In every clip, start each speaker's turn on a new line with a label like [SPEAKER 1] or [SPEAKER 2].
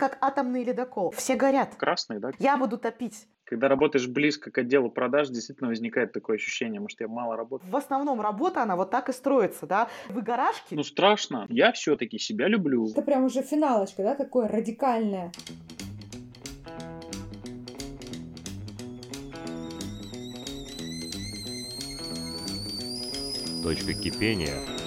[SPEAKER 1] как атомный ледокол. Все горят.
[SPEAKER 2] Красный, да?
[SPEAKER 1] Я буду топить.
[SPEAKER 2] Когда работаешь близко к отделу продаж, действительно возникает такое ощущение, может, я мало работаю.
[SPEAKER 1] В основном работа, она вот так и строится, да? Выгорашки.
[SPEAKER 2] Ну, страшно. Я все-таки себя люблю.
[SPEAKER 3] Это прям уже финалочка, да, такое радикальное.
[SPEAKER 4] Точка кипения.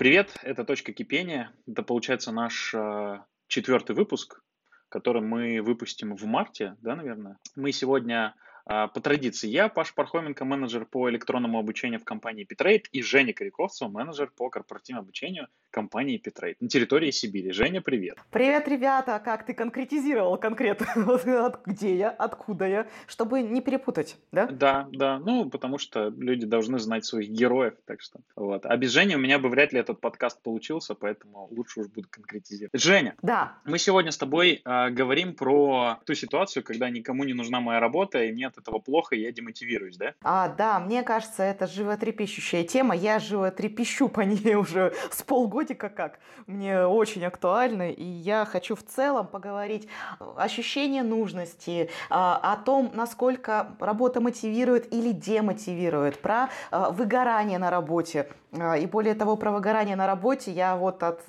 [SPEAKER 2] Привет, это «Точка кипения». Это, получается, наш э, четвертый выпуск, который мы выпустим в марте, да, наверное. Мы сегодня по традиции, я Паш Пархоменко, менеджер по электронному обучению в компании Питрейд, и Женя Коряковцева, менеджер по корпоративному обучению компании Питрейд на территории Сибири. Женя, привет.
[SPEAKER 1] Привет, ребята. Как ты конкретизировал конкретно? Где я, откуда я, чтобы не перепутать, да?
[SPEAKER 2] Да, да. Ну, потому что люди должны знать своих героев, так что вот. А без Жени у меня бы вряд ли этот подкаст получился, поэтому лучше уж буду конкретизировать. Женя.
[SPEAKER 1] Да.
[SPEAKER 2] Мы сегодня с тобой э, говорим про ту ситуацию, когда никому не нужна моя работа, и нет этого плохо, и я демотивируюсь, да?
[SPEAKER 1] А, да, мне кажется, это животрепещущая тема. Я животрепещу по ней уже с полгодика как. Мне очень актуально, и я хочу в целом поговорить ощущение нужности, а, о том, насколько работа мотивирует или демотивирует, про а, выгорание на работе. А, и более того, про выгорание на работе я вот от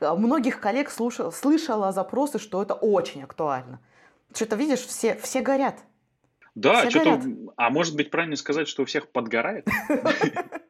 [SPEAKER 1] многих коллег слушала, слышала запросы, что это очень актуально. Что-то видишь, все, все горят.
[SPEAKER 2] Да, что-то... А может быть, правильно сказать, что у всех подгорает?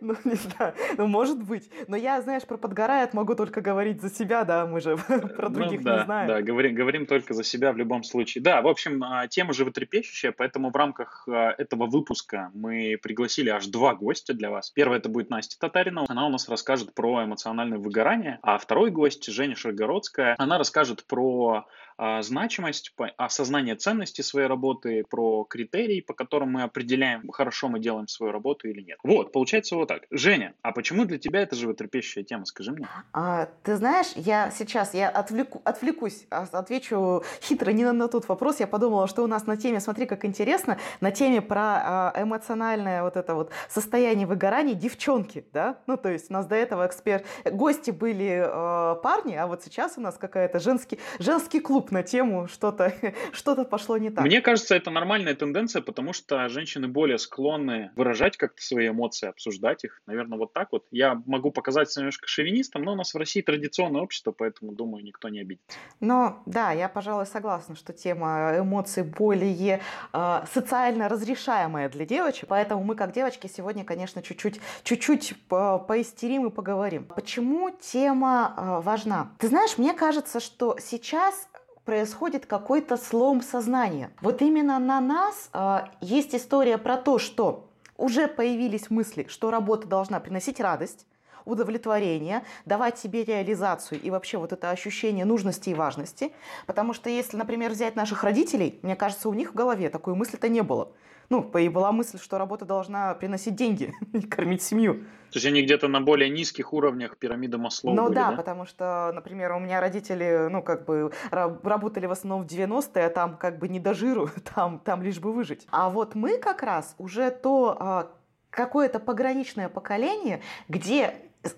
[SPEAKER 1] Ну, не знаю, ну, может быть. Но я, знаешь, про подгорает могу только говорить за себя, да, мы же про ну других
[SPEAKER 2] ну, да,
[SPEAKER 1] не знаем.
[SPEAKER 2] Да, говорим, говорим только за себя в любом случае. Да, в общем, а, тема животрепещущая, поэтому в рамках а, этого выпуска мы пригласили аж два гостя для вас. Первый это будет Настя Татарина, она у нас расскажет про эмоциональное выгорание, а второй гость, Женя Шаргородская, она расскажет про значимость, осознание ценности своей работы, про критерии, по которым мы определяем, хорошо мы делаем свою работу или нет. Вот, получается вот так. Женя, а почему для тебя это животрепещущая тема? Скажи мне.
[SPEAKER 1] А, ты знаешь, я сейчас, я отвлеку, отвлекусь, а, отвечу хитро не на, на тот вопрос. Я подумала, что у нас на теме, смотри, как интересно, на теме про а, эмоциональное вот это вот состояние выгорания девчонки, да? Ну, то есть у нас до этого эксперт, гости были э, парни, а вот сейчас у нас какая-то женский, женский клуб клуб на тему, что-то что пошло не так.
[SPEAKER 2] Мне кажется, это нормальная тенденция, потому что женщины более склонны выражать как-то свои эмоции, обсуждать их. Наверное, вот так вот. Я могу показаться немножко шовинистом, но у нас в России традиционное общество, поэтому, думаю, никто не обидится.
[SPEAKER 1] Но да, я, пожалуй, согласна, что тема эмоций более э, социально разрешаемая для девочек, поэтому мы, как девочки, сегодня, конечно, чуть-чуть, чуть-чуть поистерим и поговорим. Почему тема э, важна? Ты знаешь, мне кажется, что сейчас происходит какой-то слом сознания. Вот именно на нас э, есть история про то, что уже появились мысли, что работа должна приносить радость, удовлетворение, давать себе реализацию и вообще вот это ощущение нужности и важности. Потому что если, например, взять наших родителей, мне кажется, у них в голове такой мысли-то не было. Ну, и была мысль, что работа должна приносить деньги и кормить семью.
[SPEAKER 2] То есть они где-то на более низких уровнях пирамиды Маслоу
[SPEAKER 1] Ну
[SPEAKER 2] были,
[SPEAKER 1] да,
[SPEAKER 2] да,
[SPEAKER 1] потому что, например, у меня родители, ну, как бы работали в основном в 90-е, а там как бы не до жиру, там, там лишь бы выжить. А вот мы как раз уже то а, какое-то пограничное поколение, где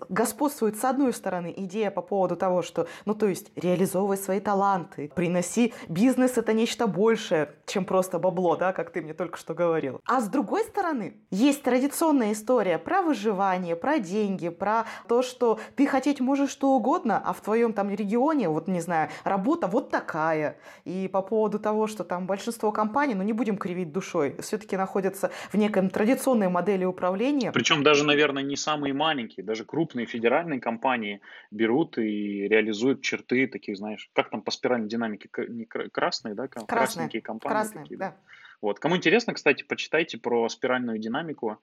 [SPEAKER 1] господствует, с одной стороны, идея по поводу того, что, ну, то есть, реализовывай свои таланты, приноси бизнес — это нечто большее, чем просто бабло, да, как ты мне только что говорил. А с другой стороны, есть традиционная история про выживание, про деньги, про то, что ты хотеть можешь что угодно, а в твоем там регионе, вот, не знаю, работа вот такая. И по поводу того, что там большинство компаний, ну, не будем кривить душой, все-таки находятся в некой традиционной модели управления.
[SPEAKER 2] Причем даже, наверное, не самые маленькие, даже крупные федеральные компании берут и реализуют черты таких, знаешь, как там по спиральной динамике, не красные, да,
[SPEAKER 1] красные,
[SPEAKER 2] красненькие компании.
[SPEAKER 1] Красные, такие, да.
[SPEAKER 2] Вот. Кому интересно, кстати, почитайте про спиральную динамику.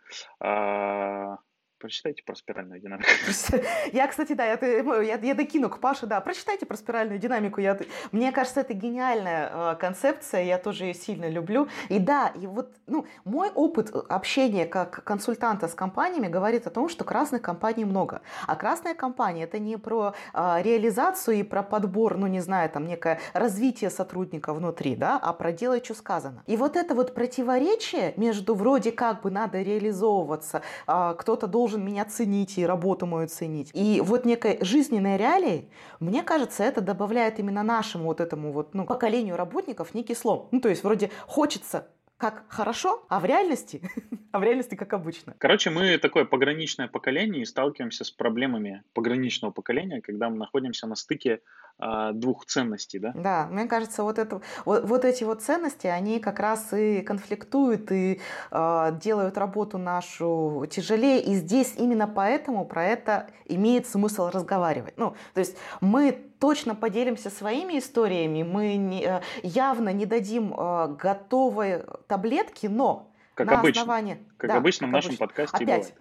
[SPEAKER 2] А, прочитайте про спиральную динамику.
[SPEAKER 1] Я, кстати, да, я, я, я докину к Паше, да, прочитайте про спиральную динамику. Я, мне кажется, это гениальная э, концепция, я тоже ее сильно люблю. И да, и вот, ну, мой опыт общения как консультанта с компаниями говорит о том, что красных компаний много. А красная компания это не про э, реализацию и про подбор, ну, не знаю, там, некое развитие сотрудника внутри, да, а про делай, что сказано. И вот это вот противоречие между вроде как бы надо реализовываться, э, кто-то должен меня ценить и работу мою ценить. И вот некой жизненной реалии, мне кажется, это добавляет именно нашему вот этому вот, ну, поколению работников некий слом. Ну, то есть вроде хочется как хорошо, а в реальности, а в реальности как обычно.
[SPEAKER 2] Короче, мы такое пограничное поколение и сталкиваемся с проблемами пограничного поколения, когда мы находимся на стыке двух ценностей, да?
[SPEAKER 1] Да, мне кажется, вот, это, вот, вот эти вот ценности, они как раз и конфликтуют и э, делают работу нашу тяжелее. И здесь именно поэтому про это имеет смысл разговаривать. Ну, то есть мы точно поделимся своими историями, мы не, э, явно не дадим э, готовые таблетки, но
[SPEAKER 2] как
[SPEAKER 1] на
[SPEAKER 2] обычно.
[SPEAKER 1] основании...
[SPEAKER 2] Как да, обычно как в нашем обычно. подкасте
[SPEAKER 1] опять, бывает.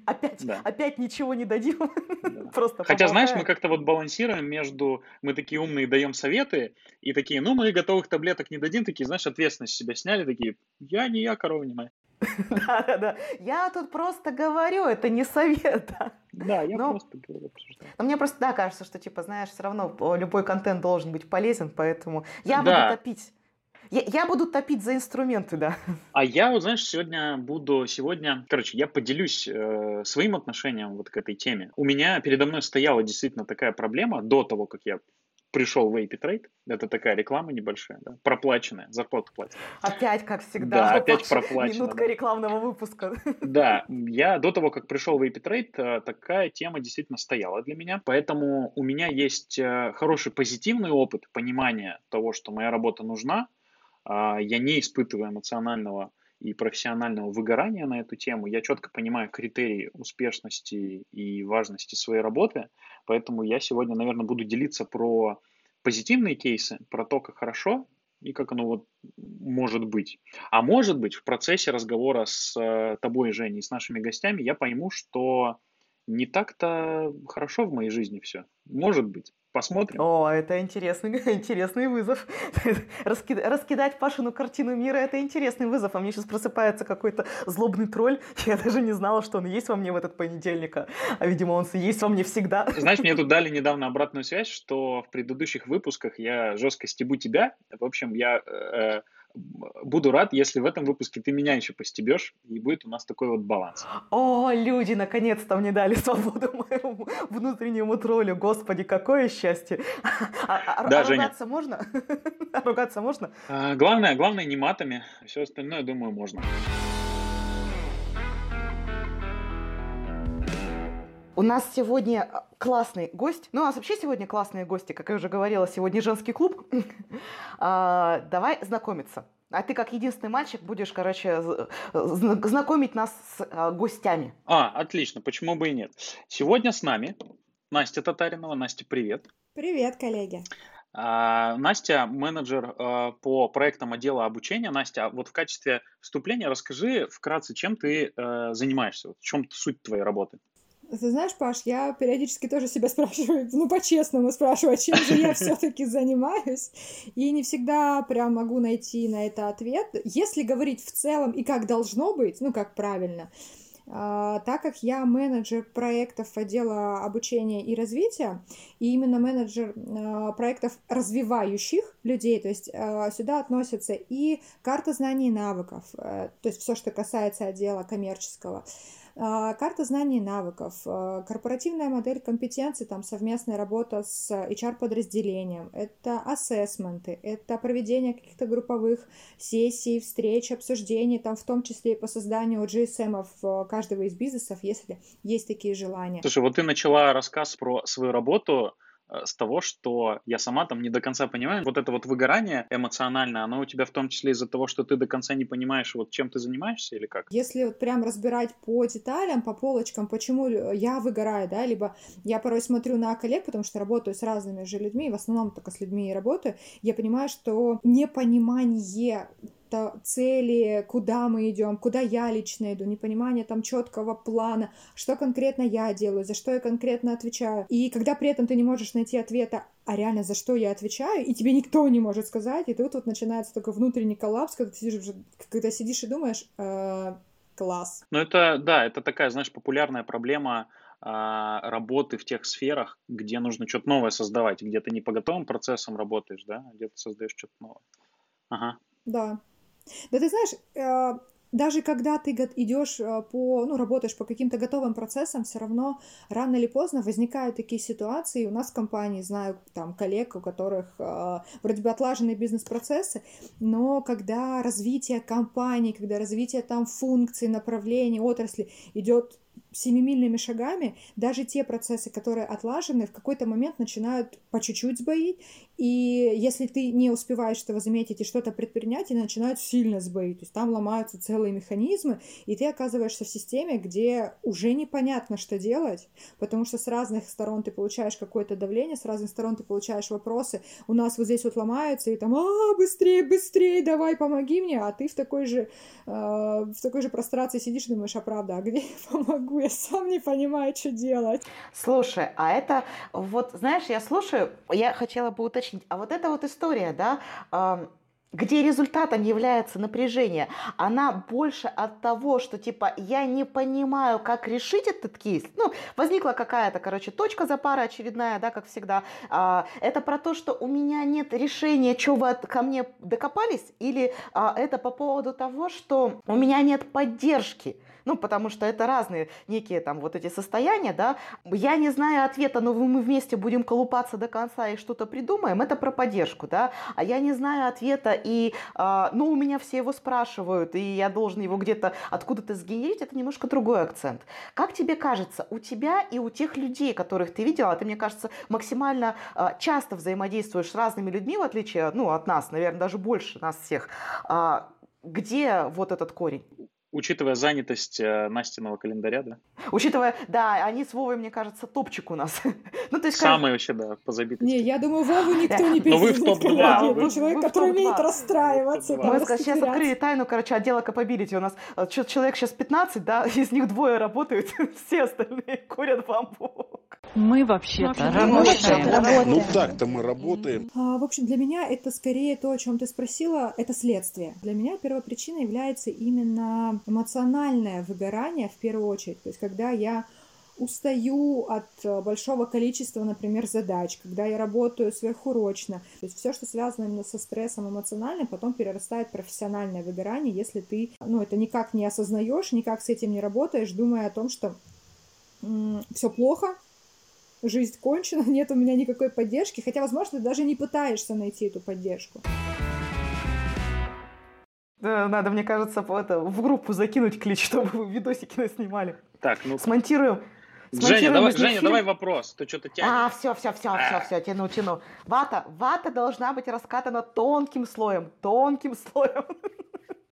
[SPEAKER 1] Опять, да. опять ничего не дадим. Да. Просто
[SPEAKER 2] Хотя, знаешь, мы как-то вот балансируем между... Мы такие умные даем советы, и такие, ну, мы готовых таблеток не дадим, такие, знаешь, ответственность себя сняли, такие, я не я, корова не моя.
[SPEAKER 1] Да, да, да. Я тут просто говорю, это не совет.
[SPEAKER 2] Да, я но, просто говорю.
[SPEAKER 1] Но мне просто, да, кажется, что, типа, знаешь, все равно любой контент должен быть полезен, поэтому я буду топить я, я буду топить за инструменты, да.
[SPEAKER 2] А я, вот, знаешь, сегодня буду, сегодня, короче, я поделюсь э, своим отношением вот к этой теме. У меня передо мной стояла действительно такая проблема до того, как я пришел в Trade. Это такая реклама небольшая, да, проплаченная, зарплату платят.
[SPEAKER 1] Опять, как всегда.
[SPEAKER 2] Да, опять проплачено.
[SPEAKER 1] Минутка да. рекламного выпуска.
[SPEAKER 2] Да, я до того, как пришел в Trade, э, такая тема действительно стояла для меня. Поэтому у меня есть э, хороший позитивный опыт понимания того, что моя работа нужна, я не испытываю эмоционального и профессионального выгорания на эту тему. Я четко понимаю критерии успешности и важности своей работы, поэтому я сегодня, наверное, буду делиться про позитивные кейсы, про то, как хорошо и как оно вот может быть. А может быть, в процессе разговора с э, тобой, Женей, с нашими гостями, я пойму, что не так-то хорошо в моей жизни все. Может быть. Посмотрим.
[SPEAKER 1] О, это интересный, интересный вызов. Раскид, раскидать Пашину картину мира – это интересный вызов. А мне сейчас просыпается какой-то злобный тролль. Я даже не знала, что он есть во мне в этот понедельник. А, а видимо, он есть во мне всегда.
[SPEAKER 2] Знаешь, мне тут дали недавно обратную связь, что в предыдущих выпусках я жестко стебу тебя. В общем, я э, буду рад, если в этом выпуске ты меня еще постебешь, и будет у нас такой вот баланс.
[SPEAKER 1] О, люди, наконец-то мне дали свободу моему внутреннему троллю. Господи, какое счастье. А, а, да, а ругаться можно? ругаться можно?
[SPEAKER 2] А, главное, главное не матами. Все остальное, думаю, можно.
[SPEAKER 1] У нас сегодня а, классный гость. Ну, у нас вообще сегодня классные гости, как я уже говорила, сегодня женский клуб. а, давай знакомиться. А ты как единственный мальчик будешь, короче, знакомить нас с а, гостями.
[SPEAKER 2] А, отлично, почему бы и нет. Сегодня с нами Настя Татаринова. Настя, привет.
[SPEAKER 3] Привет, коллеги.
[SPEAKER 2] А, Настя, менеджер а, по проектам отдела обучения. Настя, вот в качестве вступления расскажи вкратце, чем ты а, занимаешься, в чем суть твоей работы.
[SPEAKER 3] Ты знаешь, Паш, я периодически тоже себя спрашиваю, ну, по-честному спрашиваю, чем же я все таки занимаюсь, и не всегда прям могу найти на это ответ. Если говорить в целом и как должно быть, ну, как правильно, а, так как я менеджер проектов отдела обучения и развития, и именно менеджер а, проектов развивающих людей, то есть а, сюда относятся и карта знаний и навыков, э, то есть все, что касается отдела коммерческого, а, карта знаний и навыков, а, корпоративная модель компетенций, там совместная работа с HR-подразделением, это ассессменты, это проведение каких-то групповых сессий, встреч, обсуждений, там в том числе и по созданию GSM каждого из бизнесов, если есть такие желания.
[SPEAKER 2] Слушай, вот ты начала рассказ про свою работу, с того, что я сама там не до конца понимаю. Вот это вот выгорание эмоциональное, оно у тебя в том числе из-за того, что ты до конца не понимаешь, вот чем ты занимаешься или как?
[SPEAKER 3] Если вот прям разбирать по деталям, по полочкам, почему я выгораю, да, либо я порой смотрю на коллег, потому что работаю с разными же людьми, в основном только с людьми и работаю, я понимаю, что непонимание цели, куда мы идем, куда я лично иду, непонимание там четкого плана, что конкретно я делаю, за что я конкретно отвечаю. И когда при этом ты не можешь найти ответа, а реально за что я отвечаю, и тебе никто не может сказать, и тут вот начинается такой внутренний коллапс, когда ты сидишь, когда сидишь и думаешь, э, класс.
[SPEAKER 2] Ну это, да, это такая, знаешь, популярная проблема а, работы в тех сферах, где нужно что-то новое создавать, где ты не по готовым процессам работаешь, да, а где ты создаешь что-то новое. Ага.
[SPEAKER 3] Да. Да ты знаешь, э, даже когда ты идешь э, по, ну, работаешь по каким-то готовым процессам, все равно рано или поздно возникают такие ситуации. У нас в компании, знаю, там, коллег, у которых э, вроде бы отлаженные бизнес-процессы, но когда развитие компании, когда развитие там функций, направлений, отрасли идет семимильными шагами даже те процессы, которые отлажены, в какой-то момент начинают по чуть-чуть сбоить, и если ты не успеваешь этого заметить и что-то предпринять, они начинают сильно сбоить, то есть там ломаются целые механизмы, и ты оказываешься в системе, где уже непонятно, что делать, потому что с разных сторон ты получаешь какое-то давление, с разных сторон ты получаешь вопросы, у нас вот здесь вот ломаются, и там, а, быстрее, быстрее, давай, помоги мне, а ты в такой же, э, в такой же прострации сидишь и думаешь, а правда, а где я помогу? Я сам не понимаю, что делать.
[SPEAKER 1] Слушай, а это вот, знаешь, я слушаю, я хотела бы уточнить, а вот эта вот история, да, где результатом является напряжение, она больше от того, что типа я не понимаю, как решить этот кейс. Ну, возникла какая-то, короче, точка за парой очередная, да, как всегда. А, это про то, что у меня нет решения, что вы ко мне докопались, или а, это по поводу того, что у меня нет поддержки ну, потому что это разные некие там вот эти состояния, да, я не знаю ответа, но мы вместе будем колупаться до конца и что-то придумаем, это про поддержку, да, а я не знаю ответа, и, а, ну, у меня все его спрашивают, и я должен его где-то откуда-то сгенерить, это немножко другой акцент. Как тебе кажется, у тебя и у тех людей, которых ты видела, ты, мне кажется, максимально а, часто взаимодействуешь с разными людьми, в отличие, ну, от нас, наверное, даже больше нас всех, а, где вот этот корень?
[SPEAKER 2] Учитывая занятость э, Настиного календаря, да?
[SPEAKER 1] Учитывая, да, они с Вовой, мне кажется, топчик у нас.
[SPEAKER 2] ну, то есть, Самый вообще, да, по забитости.
[SPEAKER 3] Не, я думаю, Вову никто не перейдет.
[SPEAKER 2] Но вы в топ-2.
[SPEAKER 3] Вы человек, который умеет расстраиваться.
[SPEAKER 1] Мы сейчас открыли тайну, короче, отдела капабилити. У нас э, человек сейчас 15, да, из них двое работают, все остальные курят бамбук.
[SPEAKER 4] Мы вообще-то работаем.
[SPEAKER 5] Ну так-то мы работаем.
[SPEAKER 3] А, в общем, для меня это скорее то, о чем ты спросила, это следствие. Для меня первопричиной является именно эмоциональное выгорание в первую очередь. То есть, когда я устаю от э, большого количества, например, задач, когда я работаю сверхурочно. То есть все, что связано именно со стрессом эмоциональным, потом перерастает в профессиональное выгорание, если ты, ну, это никак не осознаешь, никак с этим не работаешь, думая о том, что все плохо, жизнь кончена, нет у меня никакой поддержки, хотя, возможно, ты даже не пытаешься найти эту поддержку.
[SPEAKER 1] Надо, мне кажется, это, в группу закинуть клич, чтобы вы видосики снимали.
[SPEAKER 2] Так, ну...
[SPEAKER 1] Смонтируем.
[SPEAKER 2] Женя, давай, Женя, давай вопрос. Ты что-то тянешь.
[SPEAKER 1] А, все, все, все, все, все, тяну, тяну. Вата, вата должна быть раскатана тонким слоем, тонким слоем.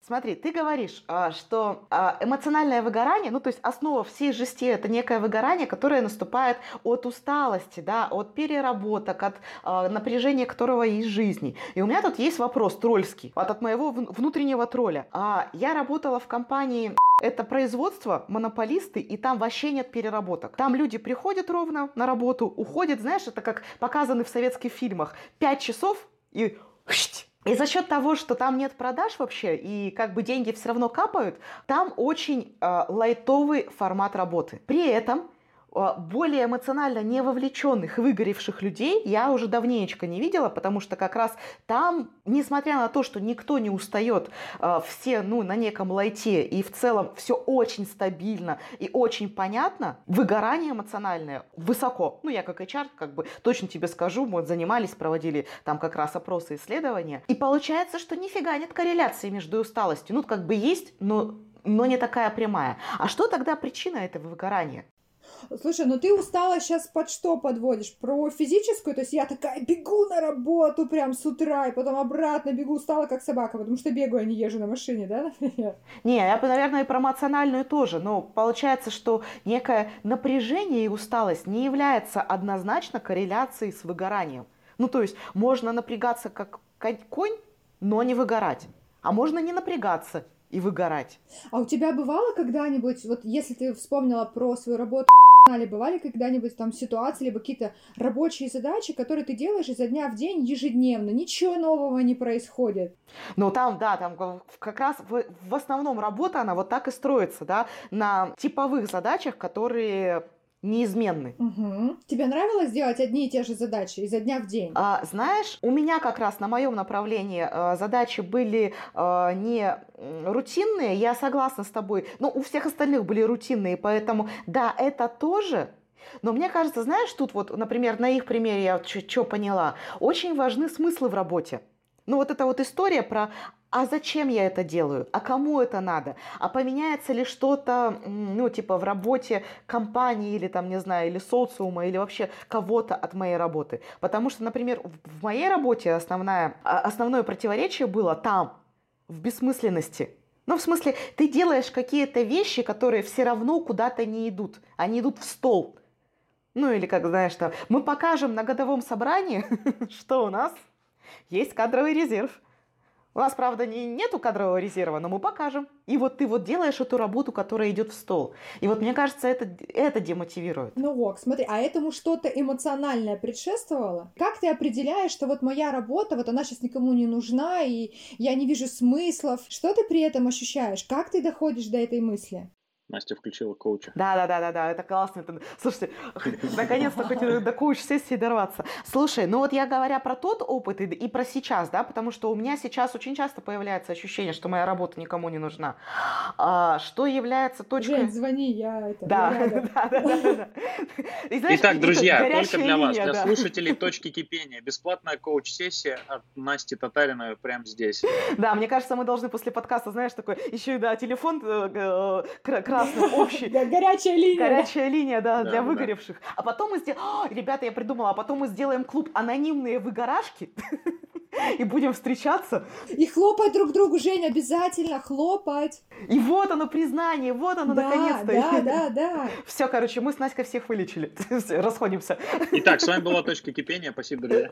[SPEAKER 1] Смотри, ты говоришь, а, что а, эмоциональное выгорание, ну то есть основа всей жести это некое выгорание, которое наступает от усталости, да, от переработок, от а, напряжения, которого есть жизни. И у меня тут есть вопрос тролльский, от, от моего внутреннего тролля. Я работала в компании это производство, монополисты, и там вообще нет переработок. Там люди приходят ровно на работу, уходят, знаешь, это как показано в советских фильмах. Пять часов и и за счет того, что там нет продаж вообще, и как бы деньги все равно капают, там очень э, лайтовый формат работы. При этом более эмоционально не вовлеченных, выгоревших людей я уже давненечко не видела, потому что как раз там, несмотря на то, что никто не устает, а, все ну, на неком лайте, и в целом все очень стабильно и очень понятно, выгорание эмоциональное высоко. Ну, я как HR, как бы точно тебе скажу, мы занимались, проводили там как раз опросы, исследования. И получается, что нифига нет корреляции между усталостью. Ну, как бы есть, но но не такая прямая. А что тогда причина этого выгорания?
[SPEAKER 3] Слушай, ну ты устала сейчас под что подводишь? Про физическую? То есть я такая бегу на работу прям с утра, и потом обратно бегу, устала как собака, потому что бегаю, а не езжу на машине, да, например?
[SPEAKER 1] Не, я бы, наверное, и про эмоциональную тоже. Но получается, что некое напряжение и усталость не является однозначно корреляцией с выгоранием. Ну, то есть можно напрягаться как конь, но не выгорать. а можно не напрягаться и выгорать.
[SPEAKER 3] А у тебя бывало когда-нибудь, вот если ты вспомнила про свою работу канале бывали когда-нибудь там ситуации, либо какие-то рабочие задачи, которые ты делаешь изо дня в день ежедневно, ничего нового не происходит?
[SPEAKER 1] Ну, там, да, там как раз в, в основном работа, она вот так и строится, да, на типовых задачах, которые неизменны.
[SPEAKER 3] Угу. Тебе нравилось делать одни и те же задачи изо дня в день?
[SPEAKER 1] А, знаешь, у меня как раз на моем направлении а, задачи были а, не рутинные, я согласна с тобой, но у всех остальных были рутинные, поэтому да, это тоже но мне кажется, знаешь, тут вот, например, на их примере я что поняла, очень важны смыслы в работе. Ну вот эта вот история про а зачем я это делаю, а кому это надо, а поменяется ли что-то, ну, типа в работе компании или там, не знаю, или социума, или вообще кого-то от моей работы. Потому что, например, в моей работе основная, а, основное противоречие было там, в бессмысленности. Ну, в смысле, ты делаешь какие-то вещи, которые все равно куда-то не идут. Они идут в стол. Ну, или как, знаешь, там, мы покажем на годовом собрании, что у нас есть кадровый резерв. У нас, правда, не, нету кадрового резерва, но мы покажем. И вот ты вот делаешь эту работу, которая идет в стол. И вот мне кажется, это, это демотивирует.
[SPEAKER 3] Ну вот, смотри, а этому что-то эмоциональное предшествовало? Как ты определяешь, что вот моя работа, вот она сейчас никому не нужна, и я не вижу смыслов? Что ты при этом ощущаешь? Как ты доходишь до этой мысли?
[SPEAKER 2] Настя включила коуча.
[SPEAKER 1] Да, да, да, да, да, это классно. Это... Слушайте, наконец-то хоть до коуч-сессии дорваться. Слушай, ну вот я говоря про тот опыт и, и про сейчас, да, потому что у меня сейчас очень часто появляется ощущение, что моя работа никому не нужна. А, что является точкой...
[SPEAKER 3] Жень, звони, я это...
[SPEAKER 1] Да, да, да, да, да.
[SPEAKER 2] И, знаешь, Итак, друзья, только для линия, вас, для да. слушателей точки кипения, бесплатная коуч-сессия от Насти Татариной прямо здесь.
[SPEAKER 1] Да, мне кажется, мы должны после подкаста, знаешь, такой еще и да, телефон красный, общий.
[SPEAKER 3] Горячая линия.
[SPEAKER 1] Горячая линия, да, для выгоревших. А потом мы сделаем... Ребята, я придумала, а потом мы сделаем клуб анонимные выгорашки. и будем встречаться.
[SPEAKER 3] И хлопать друг другу, Жень, обязательно хлопать.
[SPEAKER 1] И вот оно признание, вот оно
[SPEAKER 3] да,
[SPEAKER 1] наконец-то.
[SPEAKER 3] Да, да, да.
[SPEAKER 1] Все, короче, мы с Настей всех вылечили. Расходимся.
[SPEAKER 2] Итак, с вами была «Точка кипения». Спасибо, друзья.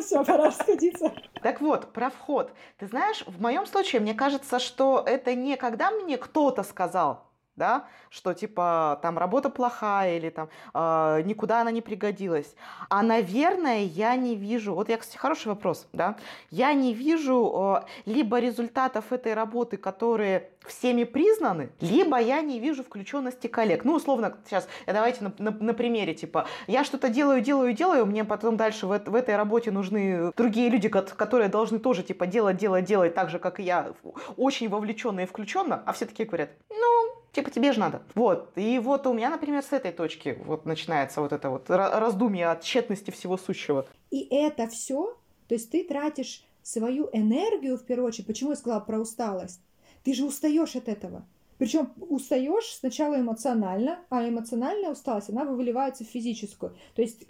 [SPEAKER 3] Все, пора расходиться.
[SPEAKER 1] Так вот, про вход. Ты знаешь, в моем случае, мне кажется, что это не когда мне кто-то сказал, да, что типа там работа плохая или там э, никуда она не пригодилась. А, наверное, я не вижу, вот я, кстати, хороший вопрос, да, я не вижу э, либо результатов этой работы, которые всеми признаны, либо я не вижу включенности коллег. Ну, условно, сейчас давайте на, на, на примере, типа, я что-то делаю, делаю, делаю, мне потом дальше в, в этой работе нужны другие люди, которые должны тоже, типа, делать, делать, делать так же, как и я, очень вовлеченно и включенно, а все такие говорят, ну, Типа тебе же надо. Вот. И вот у меня, например, с этой точки вот начинается вот это вот раздумье от тщетности всего сущего.
[SPEAKER 3] И это все, то есть ты тратишь свою энергию, в первую очередь, почему я сказала про усталость? Ты же устаешь от этого. Причем устаешь сначала эмоционально, а эмоциональная усталость, она выливается в физическую. То есть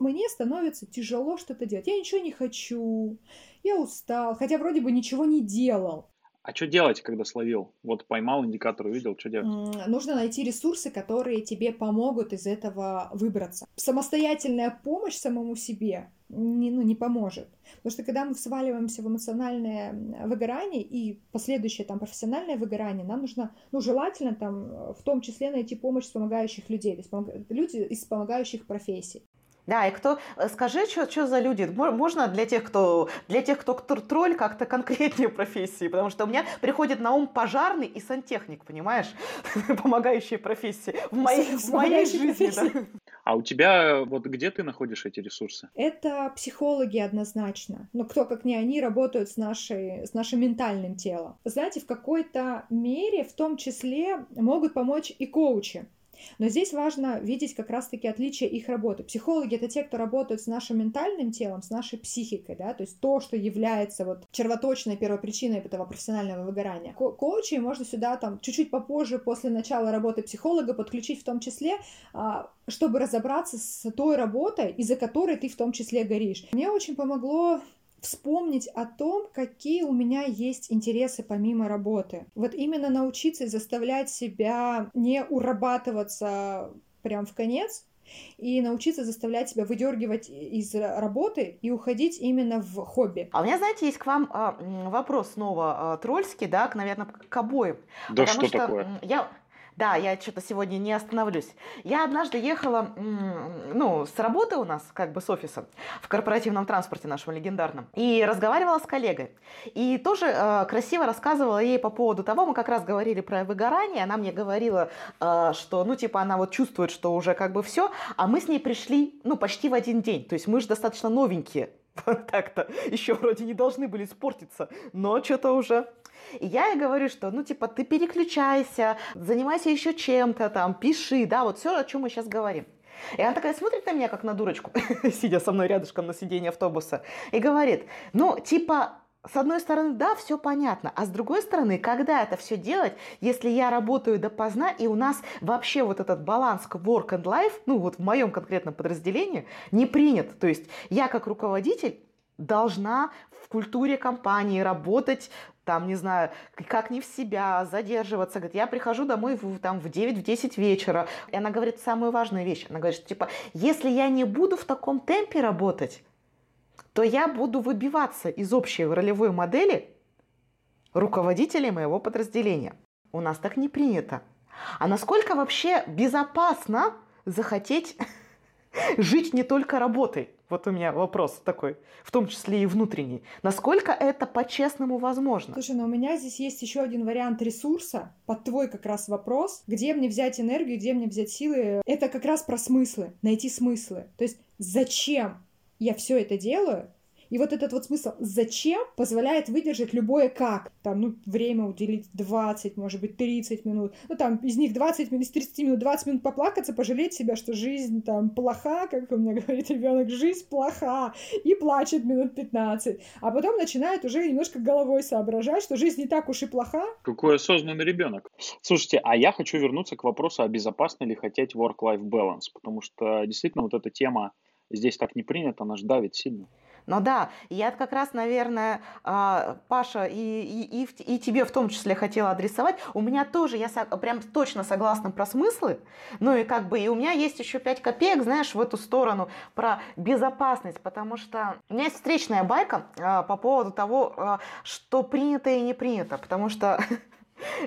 [SPEAKER 3] мне становится тяжело что-то делать. Я ничего не хочу, я устал, хотя вроде бы ничего не делал.
[SPEAKER 2] А что делать, когда словил? Вот поймал индикатор, увидел, что делать?
[SPEAKER 3] Нужно найти ресурсы, которые тебе помогут из этого выбраться. Самостоятельная помощь самому себе не, ну, не поможет. Потому что когда мы сваливаемся в эмоциональное выгорание и последующее там профессиональное выгорание, нам нужно, ну, желательно там в том числе найти помощь помогающих людей, то есть люди из помогающих профессий.
[SPEAKER 1] Да, и кто, э, скажи, что, что за люди? Можно для тех, кто, для тех, кто тролль, как-то конкретнее профессии, потому что у меня приходит на ум пожарный и сантехник, понимаешь? Помогающие профессии в моей, в моей жизни. Да.
[SPEAKER 2] А у тебя, вот где ты находишь эти ресурсы?
[SPEAKER 3] Это психологи однозначно. Но кто, как не они, работают с, нашей, с нашим ментальным телом. Знаете, в какой-то мере, в том числе, могут помочь и коучи. Но здесь важно видеть как раз-таки отличие их работы. Психологи — это те, кто работают с нашим ментальным телом, с нашей психикой, да, то есть то, что является вот червоточной первопричиной этого профессионального выгорания. Ко коучей можно сюда там чуть-чуть попозже, после начала работы психолога, подключить в том числе, а, чтобы разобраться с той работой, из-за которой ты в том числе горишь. Мне очень помогло вспомнить о том, какие у меня есть интересы помимо работы. Вот именно научиться заставлять себя не урабатываться прям в конец, и научиться заставлять себя выдергивать из работы и уходить именно в хобби.
[SPEAKER 1] А у меня, знаете, есть к вам а, вопрос снова а, трольский, да, наверное, к обоим.
[SPEAKER 2] Да Потому что, что такое?
[SPEAKER 1] Я, да, я что-то сегодня не остановлюсь. Я однажды ехала, ну, с работы у нас, как бы с офиса, в корпоративном транспорте нашем легендарном, и разговаривала с коллегой. И тоже э, красиво рассказывала ей по поводу того, мы как раз говорили про выгорание, она мне говорила, э, что, ну, типа, она вот чувствует, что уже как бы все, а мы с ней пришли, ну, почти в один день. То есть мы же достаточно новенькие, вот так-то, еще вроде не должны были испортиться, но что-то уже и я ей говорю, что, ну, типа, ты переключайся, занимайся еще чем-то там, пиши, да, вот все, о чем мы сейчас говорим. И она такая смотрит на меня, как на дурочку, сидя со мной рядышком на сиденье автобуса, и говорит, ну, типа, с одной стороны, да, все понятно, а с другой стороны, когда это все делать, если я работаю допоздна, и у нас вообще вот этот баланс work and life, ну вот в моем конкретном подразделении, не принят. То есть я как руководитель должна в культуре компании работать там, не знаю, как не в себя, задерживаться. Говорит, я прихожу домой в, там, в 9-10 вечера. И она говорит самую важную вещь. Она говорит, что, типа, если я не буду в таком темпе работать, то я буду выбиваться из общей ролевой модели руководителей моего подразделения. У нас так не принято. А насколько вообще безопасно захотеть жить не только работой? Вот у меня вопрос такой, в том числе и внутренний. Насколько это по-честному возможно?
[SPEAKER 3] Слушай, но у меня здесь есть еще один вариант ресурса под твой как раз вопрос. Где мне взять энергию, где мне взять силы? Это как раз про смыслы, найти смыслы. То есть зачем я все это делаю? И вот этот вот смысл «зачем» позволяет выдержать любое «как». Там, ну, время уделить 20, может быть, 30 минут. Ну, там, из них 20 минут, из 30 минут 20 минут поплакаться, пожалеть себя, что жизнь там плоха, как у меня говорит ребенок, жизнь плоха, и плачет минут 15. А потом начинает уже немножко головой соображать, что жизнь не так уж и плоха.
[SPEAKER 2] Какой осознанный ребенок. Слушайте, а я хочу вернуться к вопросу, а безопасно ли хотеть work-life balance, потому что действительно вот эта тема здесь так не принята, она же давит сильно.
[SPEAKER 1] Но да, я как раз, наверное, а, Паша, и, и, и, тебе в том числе хотела адресовать. У меня тоже, я прям точно согласна про смыслы. Ну и как бы, и у меня есть еще 5 копеек, знаешь, в эту сторону про безопасность, потому что у меня есть встречная байка а, по поводу того, а, что принято и не принято, потому что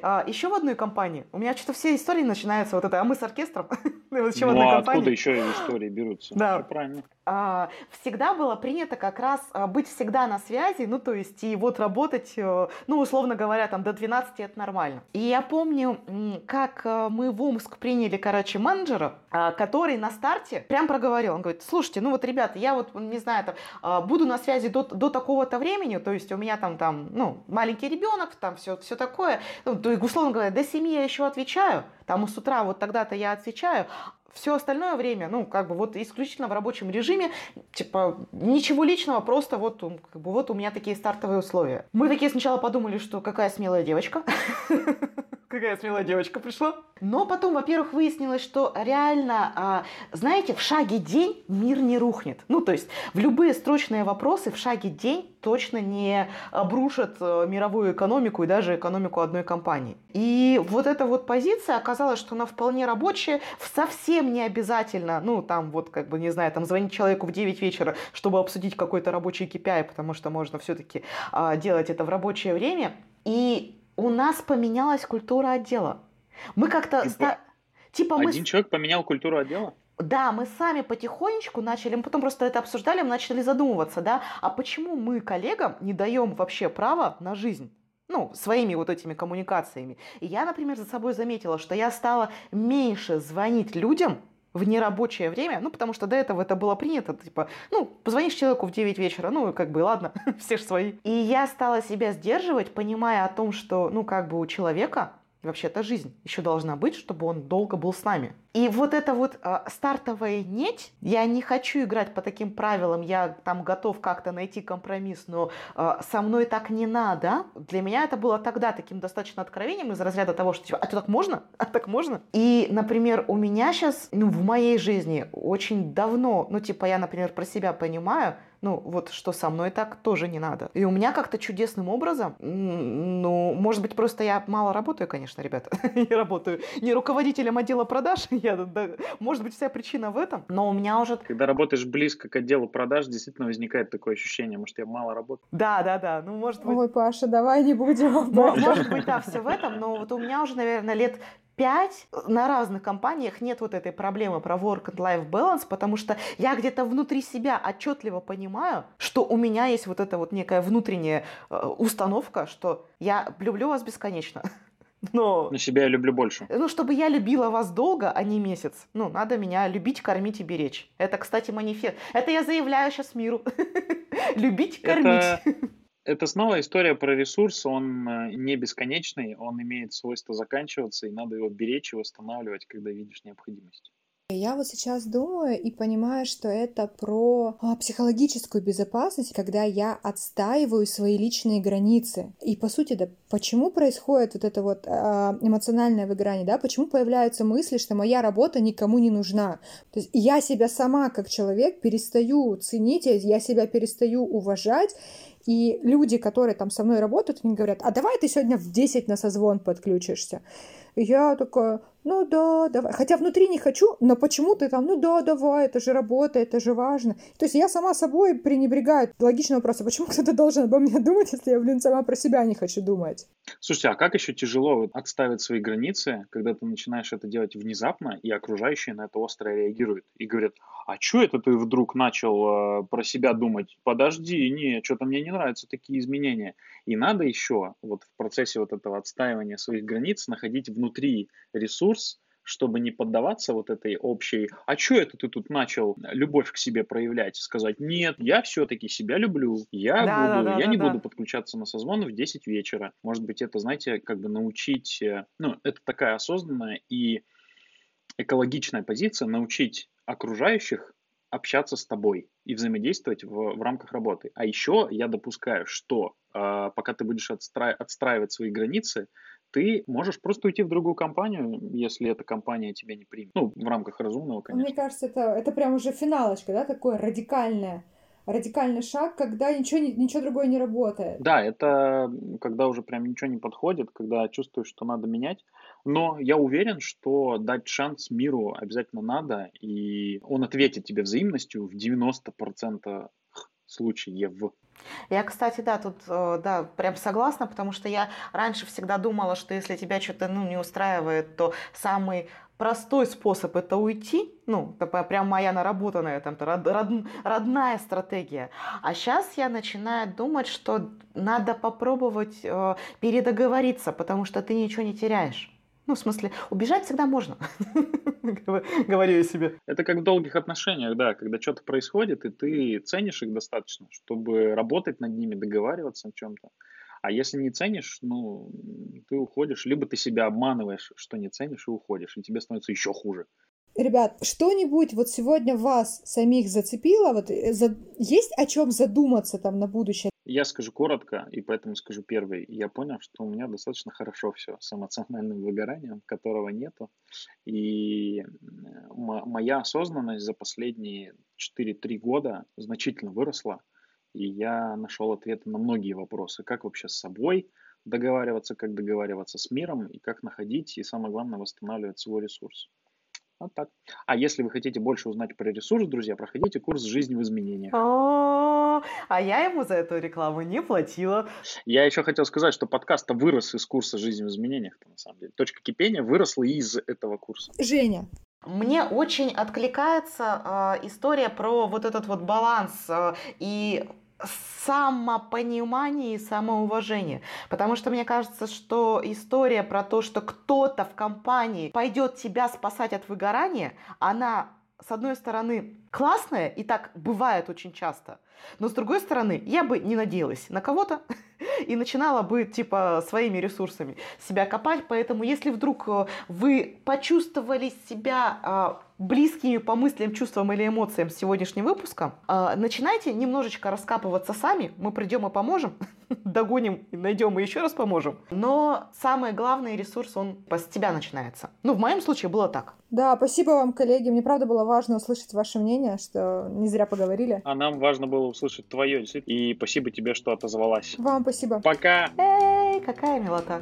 [SPEAKER 1] А, еще в одной компании. У меня что-то все истории начинаются вот это, а мы с оркестром.
[SPEAKER 2] еще ну, а откуда еще истории берутся?
[SPEAKER 1] Да. правильно. А, всегда было принято как раз а, быть всегда на связи, ну, то есть, и вот работать, э, ну, условно говоря, там, до 12 это нормально. И я помню, как э, мы в Омск приняли, короче, менеджера, а, который на старте прям проговорил, он говорит, слушайте, ну, вот, ребята, я вот, не знаю, там, буду на связи до, до такого-то времени, то есть, у меня там, там, ну, маленький ребенок, там, все, все такое, ну, то условно говоря, до семьи я еще отвечаю, там с утра вот тогда-то я отвечаю, все остальное время, ну, как бы вот исключительно в рабочем режиме, типа, ничего личного, просто вот, как бы, вот у меня такие стартовые условия. Мы такие сначала подумали, что какая смелая девочка. Какая смелая девочка пришла. Но потом, во-первых, выяснилось, что реально, а, знаете, в шаге день мир не рухнет. Ну, то есть в любые строчные вопросы в шаге день точно не обрушат э, мировую экономику и даже экономику одной компании. И вот эта вот позиция оказалась, что она вполне рабочая, совсем не обязательно, ну, там вот, как бы, не знаю, там звонить человеку в 9 вечера, чтобы обсудить какой-то рабочий KPI, потому что можно все-таки а, делать это в рабочее время. И у нас поменялась культура отдела. Мы как-то... Типа, ста...
[SPEAKER 2] типа мы... Один человек поменял культуру отдела?
[SPEAKER 1] Да, мы сами потихонечку начали, мы потом просто это обсуждали, мы начали задумываться, да, а почему мы коллегам не даем вообще права на жизнь? ну, своими вот этими коммуникациями. И я, например, за собой заметила, что я стала меньше звонить людям, в нерабочее время, ну, потому что до этого это было принято, типа, ну, позвонишь человеку в 9 вечера, ну, как бы, ладно, все же свои. И я стала себя сдерживать, понимая о том, что, ну, как бы у человека вообще-то жизнь еще должна быть, чтобы он долго был с нами. И вот это вот э, стартовая нить, я не хочу играть по таким правилам, я там готов как-то найти компромисс, но э, со мной так не надо. Для меня это было тогда таким достаточно откровением из разряда того, что типа, а то так можно? А так можно? И, например, у меня сейчас, ну, в моей жизни очень давно, ну, типа, я, например, про себя понимаю, Ну, вот что со мной так тоже не надо. И у меня как-то чудесным образом, ну, может быть, просто я мало работаю, конечно, ребята. не работаю не руководителем отдела продаж. я, да, может быть, вся причина в этом. Но у меня уже...
[SPEAKER 2] Когда работаешь близко к отделу продаж, действительно возникает такое ощущение, может, я мало работаю.
[SPEAKER 1] Да, да, да. Ну, может быть...
[SPEAKER 3] Ой, Паша, давай не будем.
[SPEAKER 1] Может быть, да, все в этом. Но вот у меня уже, наверное, лет пять на разных компаниях нет вот этой проблемы про work and life balance, потому что я где-то внутри себя отчетливо понимаю, что у меня есть вот эта вот некая внутренняя э, установка, что я люблю вас бесконечно. Но...
[SPEAKER 2] На себя я люблю больше.
[SPEAKER 1] Ну, чтобы я любила вас долго, а не месяц. Ну, надо меня любить, кормить и беречь. Это, кстати, манифест. Это я заявляю сейчас миру. Любить, кормить
[SPEAKER 2] это снова история про ресурс, он э, не бесконечный, он имеет свойство заканчиваться, и надо его беречь и восстанавливать, когда видишь необходимость.
[SPEAKER 3] Я вот сейчас думаю и понимаю, что это про а, психологическую безопасность, когда я отстаиваю свои личные границы. И по сути, да, почему происходит вот это вот а, эмоциональное выгорание, да, почему появляются мысли, что моя работа никому не нужна. То есть я себя сама как человек перестаю ценить, я себя перестаю уважать, и люди, которые там со мной работают, они говорят, а давай ты сегодня в 10 на созвон подключишься. И я такая, ну да, давай. Хотя внутри не хочу, но почему ты там, ну да, давай, это же работа, это же важно. То есть я сама собой пренебрегаю. Логичный вопрос, а почему кто-то должен обо мне думать, если я, блин, сама про себя не хочу думать?
[SPEAKER 2] Слушайте, а как еще тяжело отставить свои границы, когда ты начинаешь это делать внезапно, и окружающие на это остро реагируют и говорят, а что это ты вдруг начал э, про себя думать? Подожди, не, что-то мне не нравятся такие изменения. И надо еще вот в процессе вот этого отстаивания своих границ находить внутри ресурс, чтобы не поддаваться вот этой общей, а что это ты тут начал любовь к себе проявлять, сказать, нет, я все-таки себя люблю, я да, буду, да, да, я да, не да. буду подключаться на созвоны в 10 вечера. Может быть, это, знаете, как бы научить, э, ну, это такая осознанная и экологичная позиция, научить окружающих общаться с тобой и взаимодействовать в, в рамках работы. А еще я допускаю, что э, пока ты будешь отстра... отстраивать свои границы, ты можешь просто уйти в другую компанию, если эта компания тебя не примет. Ну, в рамках разумного, конечно.
[SPEAKER 3] Мне кажется, это, это прям уже финалочка, да, такое радикальное радикальный шаг, когда ничего, ничего другое не работает.
[SPEAKER 2] Да, это когда уже прям ничего не подходит, когда чувствуешь, что надо менять. Но я уверен, что дать шанс миру обязательно надо, и он ответит тебе взаимностью в 90% случаев.
[SPEAKER 1] Я, кстати, да, тут, э, да, прям согласна, потому что я раньше всегда думала, что если тебя что-то, ну, не устраивает, то самый простой способ это уйти, ну, это прям моя наработанная, там, род, род, родная стратегия. А сейчас я начинаю думать, что надо попробовать э, передоговориться, потому что ты ничего не теряешь. Ну, в смысле, убежать всегда можно, говорю я себе.
[SPEAKER 2] Это как в долгих отношениях, да, когда что-то происходит, и ты ценишь их достаточно, чтобы работать над ними, договариваться о чем-то. А если не ценишь, ну, ты уходишь, либо ты себя обманываешь, что не ценишь, и уходишь, и тебе становится еще хуже.
[SPEAKER 3] Ребят, что-нибудь вот сегодня вас самих зацепило? Вот э, за... есть о чем задуматься там на будущее?
[SPEAKER 2] Я скажу коротко, и поэтому скажу первый. Я понял, что у меня достаточно хорошо все с эмоциональным выгоранием, которого нету. И моя осознанность за последние 4-3 года значительно выросла. И я нашел ответы на многие вопросы. Как вообще с собой договариваться, как договариваться с миром, и как находить, и самое главное, восстанавливать свой ресурс. Вот так. А если вы хотите больше узнать про ресурс, друзья, проходите курс «Жизнь в изменениях».
[SPEAKER 1] А я ему за эту рекламу не платила.
[SPEAKER 2] Я еще хотел сказать, что подкаст вырос из курса «Жизнь в изменениях», на самом деле. Точка кипения выросла из этого курса.
[SPEAKER 3] Женя,
[SPEAKER 1] мне очень откликается э, история про вот этот вот баланс э, и самопонимание и самоуважение. Потому что мне кажется, что история про то, что кто-то в компании пойдет тебя спасать от выгорания, она с одной стороны, классная, и так бывает очень часто, но с другой стороны, я бы не надеялась на кого-то и начинала бы, типа, своими ресурсами себя копать. Поэтому, если вдруг э, вы почувствовали себя а, близкими по мыслям, чувствам или эмоциям сегодняшним выпуском, э, начинайте немножечко раскапываться сами. Мы придем и поможем, догоним, найдем и еще раз поможем. Но самый главный ресурс, он с тебя начинается. Ну, в моем случае было так.
[SPEAKER 3] Да, спасибо вам, коллеги. Мне правда было важно услышать ваше мнение, что не зря поговорили.
[SPEAKER 2] А нам важно было услышать твое, и спасибо тебе, что отозвалась.
[SPEAKER 3] Вам спасибо.
[SPEAKER 2] Пока.
[SPEAKER 1] Эй, какая милота.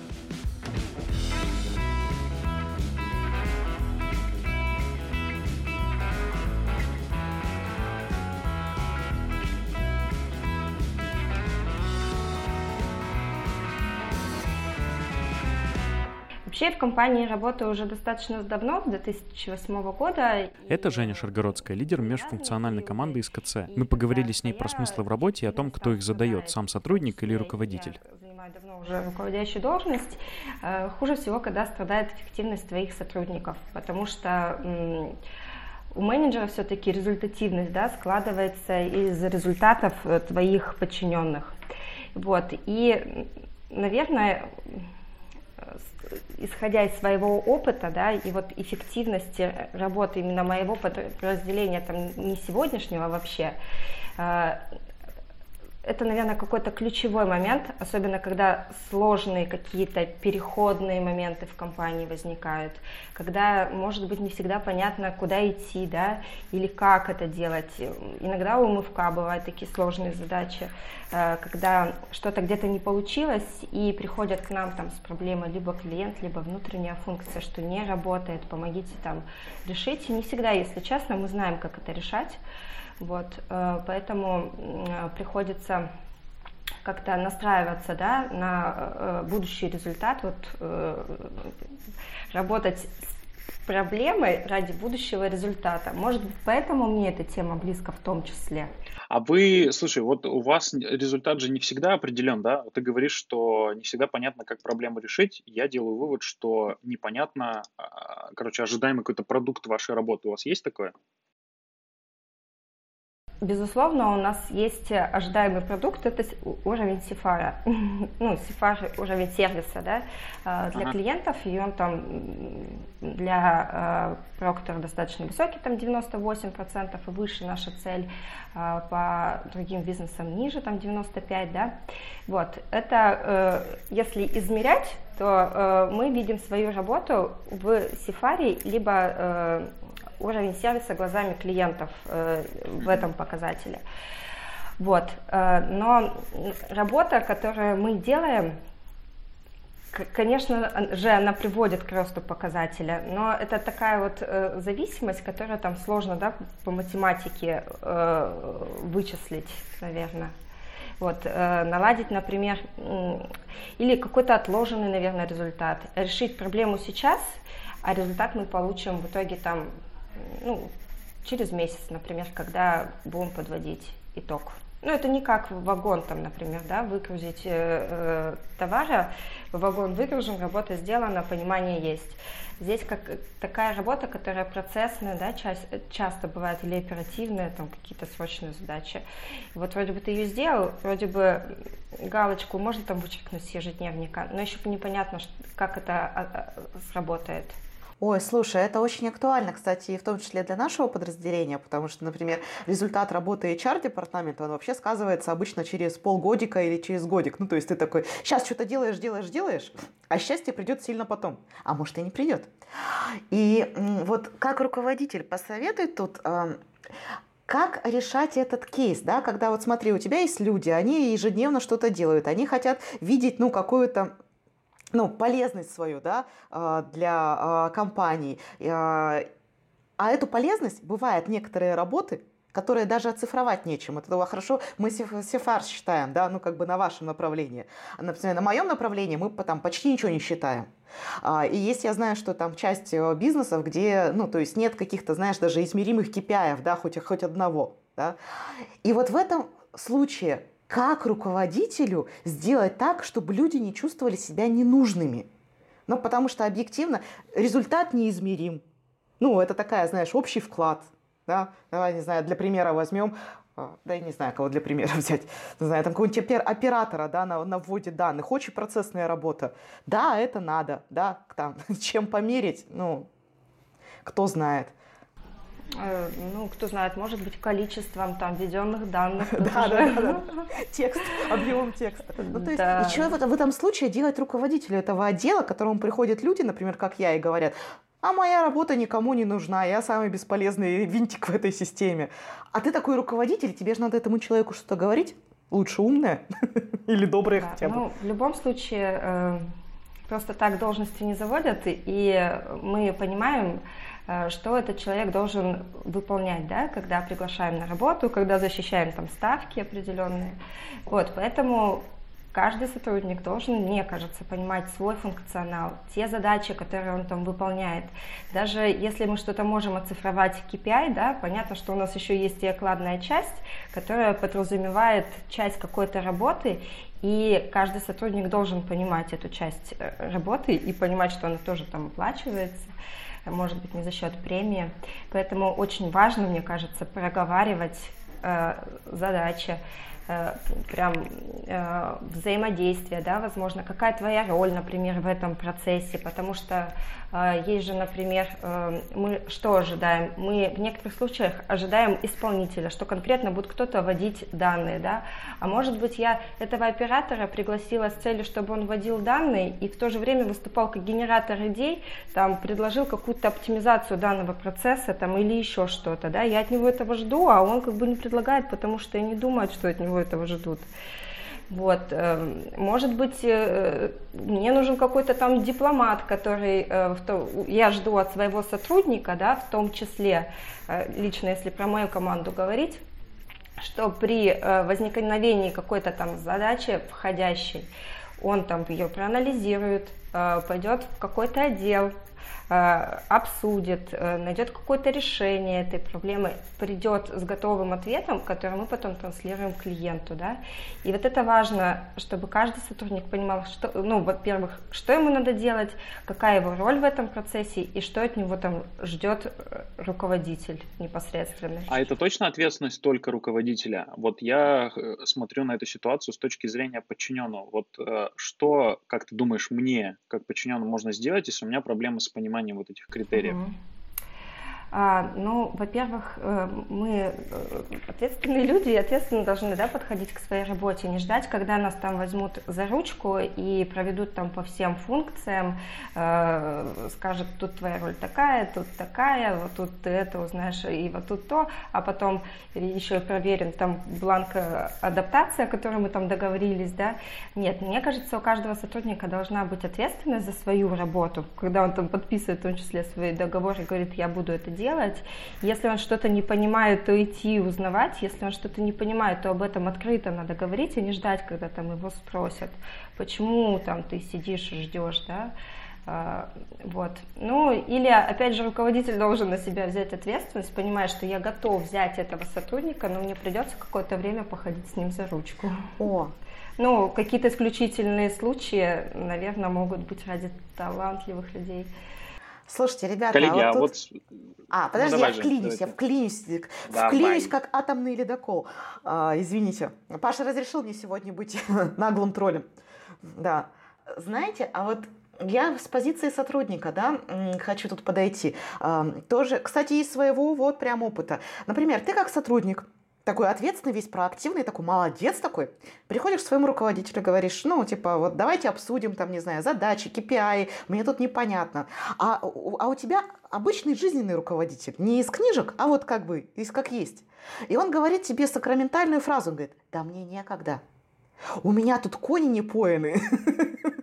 [SPEAKER 5] Вообще в компании работаю уже достаточно давно, с 2008 года.
[SPEAKER 6] Это Женя Шаргородская, лидер межфункциональной команды из КЦ. Мы поговорили с ней про смыслы в работе и о том, кто их задает, сам сотрудник или руководитель.
[SPEAKER 5] Занимаю давно уже руководящую должность. Э, хуже всего, когда страдает эффективность твоих сотрудников, потому что у менеджера все-таки результативность да, складывается из результатов э, твоих подчиненных. Вот. И, наверное, исходя из своего опыта, да, и вот эффективности работы именно моего подразделения, там, не сегодняшнего вообще, э, это, наверное, какой-то ключевой момент, особенно когда сложные какие-то переходные моменты в компании возникают, когда, может быть, не всегда понятно, куда идти, да, или как это делать. Иногда у МФК бывают такие сложные задачи, э, когда что-то где-то не получилось, и приходят к нам там с проблемой либо клиент, либо внутренняя функция, что не работает, помогите там решить. И не всегда, если честно, мы знаем, как это решать. Вот, э, поэтому приходится как-то настраиваться да, на э, будущий результат, вот, э, работать с проблемой ради будущего результата. Может быть, поэтому мне эта тема близка в том числе.
[SPEAKER 2] А вы, слушай, вот у вас результат же не всегда определен, да? Ты говоришь, что не всегда понятно, как проблему решить. Я делаю вывод, что непонятно, а, короче, ожидаемый какой-то продукт вашей работы. У вас есть такое?
[SPEAKER 5] Безусловно, у нас есть ожидаемый продукт, это уровень Сифара, ну, Сифар уровень сервиса, да, а, для ага. клиентов, и он там для Procter достаточно высокий, там 98% и выше наша цель, по другим бизнесам ниже, там 95, да, вот, это, э, если измерять, то э, мы видим свою работу в Сифаре, либо э, уровень сервиса глазами клиентов э, в этом показателе. Вот. Э, но работа, которую мы делаем, конечно же, она приводит к росту показателя, но это такая вот э, зависимость, которая там сложно да, по математике вычислить, наверное. Вот, наладить, например, или какой-то отложенный, наверное, результат. Решить проблему сейчас, а результат мы получим в итоге там ну, через месяц, например, когда будем подводить итог. Ну, это не как вагон, там, например, да, выгрузить э, э, товара, вагон выгружен, работа сделана, понимание есть. Здесь как такая работа, которая процессная, да, часть, часто бывает или оперативная, там какие-то срочные задачи. Вот вроде бы ты ее сделал, вроде бы галочку можно там вычеркнуть с ежедневника, но еще непонятно, как это а, а, сработает.
[SPEAKER 1] Ой, слушай, это очень актуально, кстати, и в том числе для нашего подразделения, потому что, например, результат работы HR-департамента, он вообще сказывается обычно через полгодика или через годик. Ну, то есть ты такой, сейчас что-то делаешь, делаешь, делаешь, а счастье придет сильно потом. А может и не придет. И вот как руководитель посоветуй тут, как решать этот кейс, да, когда вот смотри, у тебя есть люди, они ежедневно что-то делают, они хотят видеть, ну, какую-то ну, полезность свою да, а, для а, компании. А, а эту полезность бывает некоторые работы, которые даже оцифровать нечем. Это хорошо, мы сефар считаем, да, ну как бы на вашем направлении. Например, на моем направлении мы там почти ничего не считаем. И есть, я знаю, что там часть э, бизнесов, где, ну, то есть нет каких-то, знаешь, даже измеримых KPI, да, хоть, хоть одного, да. И вот в этом случае как руководителю сделать так, чтобы люди не чувствовали себя ненужными? Ну, потому что объективно результат неизмерим. Ну, это такая, знаешь, общий вклад. Да? Давай, не знаю, для примера возьмем, а, да, я не знаю, кого для примера взять, не знаю, там какого-нибудь оператора, да, на, на вводе данных, очень процессная работа. Да, это надо, да, там, чем померить, ну, кто знает.
[SPEAKER 5] Э, ну, кто знает, может быть, количеством там введенных данных.
[SPEAKER 1] Да, да, да. Текст, объемом текста. Ну, то есть, и что в этом случае делать руководителю этого отдела, к которому приходят люди, например, как я, и говорят, а моя работа никому не нужна, я самый бесполезный винтик в этой системе. А ты такой руководитель, тебе же надо этому человеку что-то говорить? Лучше умное или доброе да, хотя бы?
[SPEAKER 5] Ну, в любом случае, э, просто так должности не заводят, и мы понимаем, что этот человек должен выполнять, да, когда приглашаем на работу, когда защищаем там ставки определенные. Вот, поэтому каждый сотрудник должен, мне кажется, понимать свой функционал, те задачи, которые он там выполняет. Даже если мы что-то можем оцифровать в KPI, да, понятно, что у нас еще есть и окладная часть, которая подразумевает часть какой-то работы, и каждый сотрудник должен понимать эту часть э, работы и понимать, что она тоже там оплачивается может быть, не за счет премии. Поэтому очень важно, мне кажется, проговаривать э, задачи, прям э, взаимодействие, да, возможно, какая твоя роль, например, в этом процессе, потому что э, есть же, например, э, мы что ожидаем? Мы в некоторых случаях ожидаем исполнителя, что конкретно будет кто-то вводить данные, да, а может быть я этого оператора пригласила с целью, чтобы он вводил данные и в то же время выступал как генератор идей, там, предложил какую-то оптимизацию данного процесса, там, или еще что-то, да, я от него этого жду, а он как бы не предлагает, потому что я не думаю, что от него всего этого ждут. Вот, эм, может быть, э, мне нужен какой-то там дипломат, который, э, я жду от своего сотрудника, да, в том числе, э, лично если про мою команду говорить, что при возникновении какой-то там задачи входящей, он там ее проанализирует, пойдет в какой-то отдел, обсудит, э, найдет какое-то решение этой проблемы, придет с готовым ответом, который мы потом транслируем клиенту, да. И вот это важно, чтобы каждый сотрудник понимал, что, ну, во-первых, что ему надо делать, какая его роль в этом процессе и что от него там ждет э, руководитель непосредственно.
[SPEAKER 2] А это точно ответственность только руководителя? Вот я смотрю на эту ситуацию с точки зрения подчиненного. Вот что, как ты думаешь, мне, как подчиненному, можно сделать, если у меня проблемы с пониманием пониманием вот этих критериев? Угу.
[SPEAKER 5] А, ну, во-первых, э, мы э, ответственные люди и ответственно должны да, подходить к своей работе, не ждать, когда нас там возьмут за ручку и проведут там по всем функциям, э, скажут, тут твоя роль такая, тут такая, вот тут ты это узнаешь, и вот тут то, а потом еще и проверен там бланк адаптации, о которой мы там договорились, да. Нет, мне кажется, у каждого сотрудника должна быть ответственность за свою работу, когда он там подписывает в том числе свои договоры и говорит, я буду это делать, делать. Если он что-то не понимает, то идти узнавать. Если он что-то не понимает, то об этом открыто надо говорить, а не ждать, когда там его спросят, почему там ты сидишь и ждешь, да. А, вот. Ну, или, опять же, руководитель должен на себя взять ответственность, понимая, что я готов взять этого сотрудника, но мне придется какое-то время походить с ним за ручку.
[SPEAKER 1] О.
[SPEAKER 5] Ну, какие-то исключительные случаи, наверное, могут быть ради талантливых людей.
[SPEAKER 1] Слушайте, ребята, Коллеги, а вот, тут... вот... А, подожди, ну, я вклинюсь, я вклинюсь, давай. вклинюсь как атомный ледокол. А, извините. Паша разрешил мне сегодня быть наглым троллем. Да. Знаете, а вот я с позиции сотрудника, да, хочу тут подойти. А, тоже, кстати, из своего вот прям опыта. Например, ты как сотрудник, такой ответственный, весь проактивный, такой молодец такой. Приходишь к своему руководителю, говоришь, ну, типа, вот давайте обсудим, там, не знаю, задачи, KPI, мне тут непонятно. А, а у тебя обычный жизненный руководитель, не из книжек, а вот как бы, из как есть. И он говорит тебе сакраментальную фразу, он говорит, да мне некогда. У меня тут кони не поены.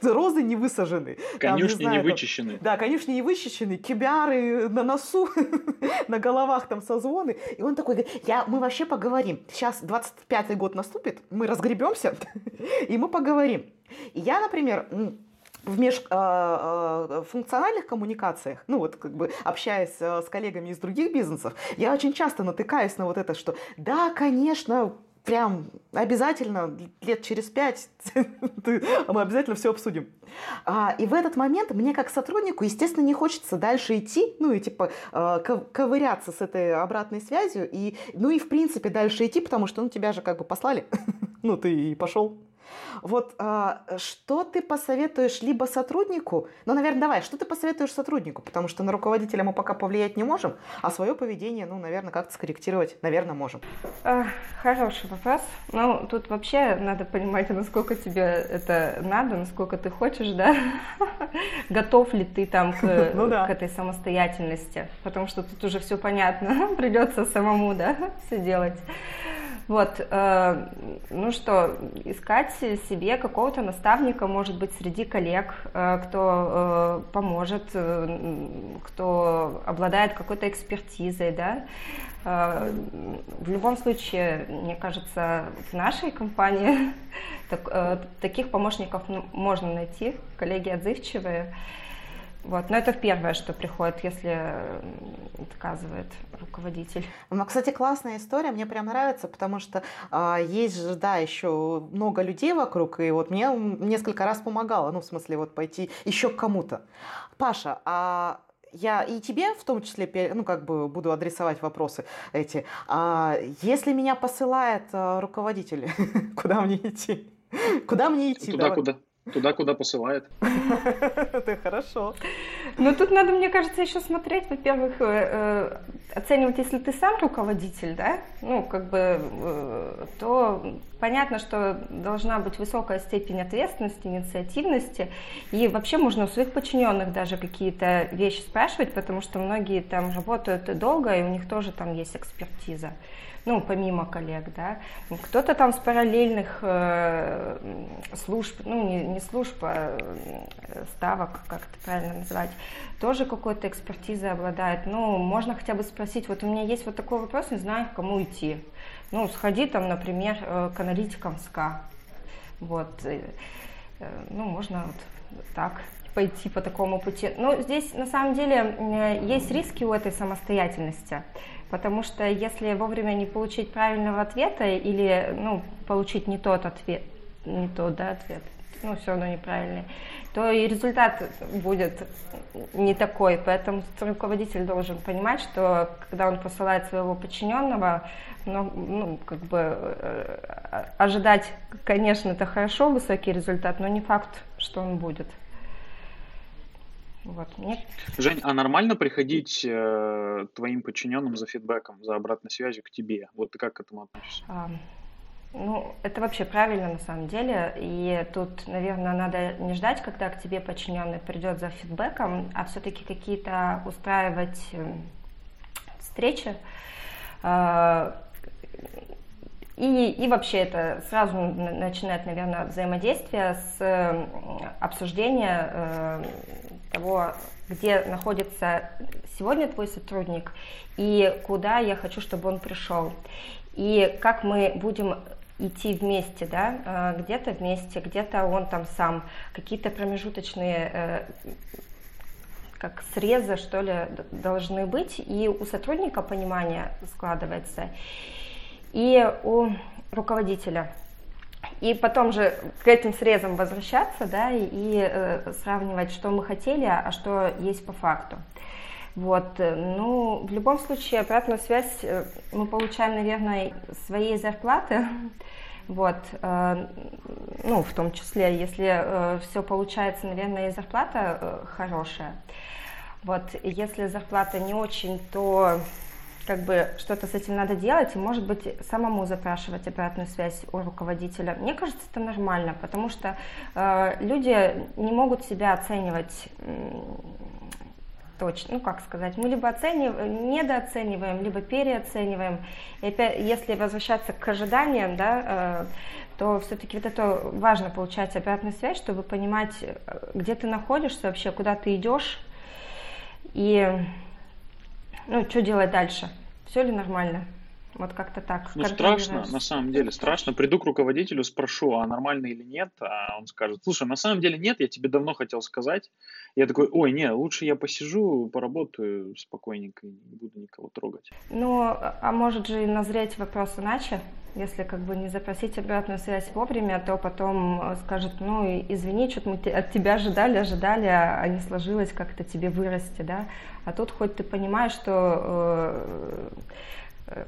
[SPEAKER 1] розы не высажены.
[SPEAKER 2] Конюшни не, не вычищены.
[SPEAKER 1] Да, конюшни не вычищены, кибяры на носу, на головах там созвоны. И он такой говорит, я, мы вообще поговорим. Сейчас 25-й год наступит, мы разгребемся, и мы поговорим. И я, например, в межфункциональных а, а, коммуникациях, ну вот как бы общаясь а, с коллегами из других бизнесов, я очень часто натыкаюсь на вот это, что да, конечно, прям обязательно лет через пять мы обязательно все обсудим. А, и в этот момент мне как сотруднику, естественно, не хочется дальше идти, ну и типа а, ковыряться с этой обратной связью, и, ну и в принципе дальше идти, потому что ну тебя же как бы послали, ну ты и пошел. Вот а, что ты посоветуешь либо сотруднику, ну, наверное, давай, что ты посоветуешь сотруднику, потому что на руководителя мы пока повлиять не можем, а свое поведение, ну, наверное, как-то скорректировать, наверное, можем.
[SPEAKER 5] А, хороший вопрос. Ну, тут вообще надо понимать, насколько тебе это надо, насколько ты хочешь, да? Готов ли ты там к, ну, да. к этой самостоятельности? Потому что тут уже все понятно, придется самому, да, все делать. Вот, э, ну что, искать себе какого-то наставника, может быть, среди коллег, э, кто э, поможет, э, кто обладает какой-то экспертизой, да. Э, в любом случае, мне кажется, в нашей компании так, э, таких помощников можно найти, коллеги отзывчивые. Вот. Но это первое, что приходит, если отказывает руководитель.
[SPEAKER 1] Ну, кстати, классная история, мне прям нравится, потому что а, есть же, да, еще много людей вокруг, и вот мне несколько раз помогало, ну, в смысле, вот пойти еще к кому-то. Паша, а я и тебе в том числе, ну, как бы буду адресовать вопросы эти. А если меня посылает а, руководитель, куда мне идти? Куда мне идти?
[SPEAKER 2] Туда, куда? Туда, куда посылает.
[SPEAKER 1] Это хорошо.
[SPEAKER 5] Ну, тут надо, мне кажется, еще смотреть, во-первых, э, э, оценивать, если ты сам руководитель, да, ну, как бы, э, то понятно, что должна быть высокая степень ответственности, инициативности, и вообще можно у своих подчиненных даже какие-то вещи спрашивать, потому что многие там работают долго, и у них тоже там есть экспертиза ну, помимо коллег, да, кто-то там с параллельных э, служб, ну, не, не служб, а э, ставок, как это правильно назвать, тоже какой-то экспертизой обладает. Ну, можно хотя бы спросить, вот у меня есть вот такой вопрос, не знаю, к кому идти. Ну, сходи там, например, э, к аналитикам СКА. Вот, э, ну, можно вот так пойти по такому пути. Но здесь на самом деле есть риски у этой самостоятельности. Потому что если вовремя не получить правильного ответа или ну, получить не тот ответ, не тот да, ответ, ну, все равно неправильный, то и результат будет не такой. Поэтому руководитель должен понимать, что когда он посылает своего подчиненного, ну, ну как бы э, ожидать, конечно, это хорошо, высокий результат, но не факт, что он будет.
[SPEAKER 2] Вот. Нет. Жень, а нормально приходить э, твоим подчиненным за фидбэком, за обратной связью к тебе? Вот ты как к этому относишься? А,
[SPEAKER 5] ну, это вообще правильно на самом деле. И тут, наверное, надо не ждать, когда к тебе подчиненный придет за фидбэком, а все-таки какие-то устраивать э, встречи. Э, и, и вообще это сразу начинает, наверное, взаимодействие с э, обсуждения э, того, где находится сегодня твой сотрудник и куда я хочу, чтобы он пришел. И как мы будем идти вместе, да, э, где-то вместе, где-то он там сам, какие-то промежуточные э, как срезы, что ли, должны быть, и у сотрудника понимание складывается, и у руководителя. И потом же к этим срезам возвращаться, да, и, и э, сравнивать, что мы хотели, а что есть по факту. Вот, ну, в любом случае, обратную связь э, мы получаем, наверное, своей зарплаты, вот, э, ну, в том числе, если э, все получается, наверное, и зарплата э, хорошая. Вот, если зарплата не очень, то как бы что-то с этим надо делать, и, может быть, самому запрашивать обратную связь у руководителя. Мне кажется, это нормально, потому что э, люди не могут себя оценивать точно, ну как сказать, мы либо оцениваем, недооцениваем, либо переоцениваем. И опять, если возвращаться к ожиданиям, да, э, то все-таки вот это важно получать обратную связь, чтобы понимать, э, где ты находишься вообще, куда ты идешь, и ну, что делать дальше? Все ли нормально? Вот как-то так.
[SPEAKER 2] Ну, страшно, на самом деле, страшно. Приду к руководителю, спрошу, а нормально или нет, а он скажет, слушай, на самом деле нет, я тебе давно хотел сказать. Я такой, ой, не, лучше я посижу, поработаю спокойненько, не буду никого трогать.
[SPEAKER 5] Ну, а может же и назреть вопрос иначе? Если как бы не запросить обратную связь вовремя, то потом э, скажет, ну, извини, что-то мы от тебя ожидали, ожидали, а не сложилось как-то тебе вырасти, да. А тут хоть ты понимаешь, что э,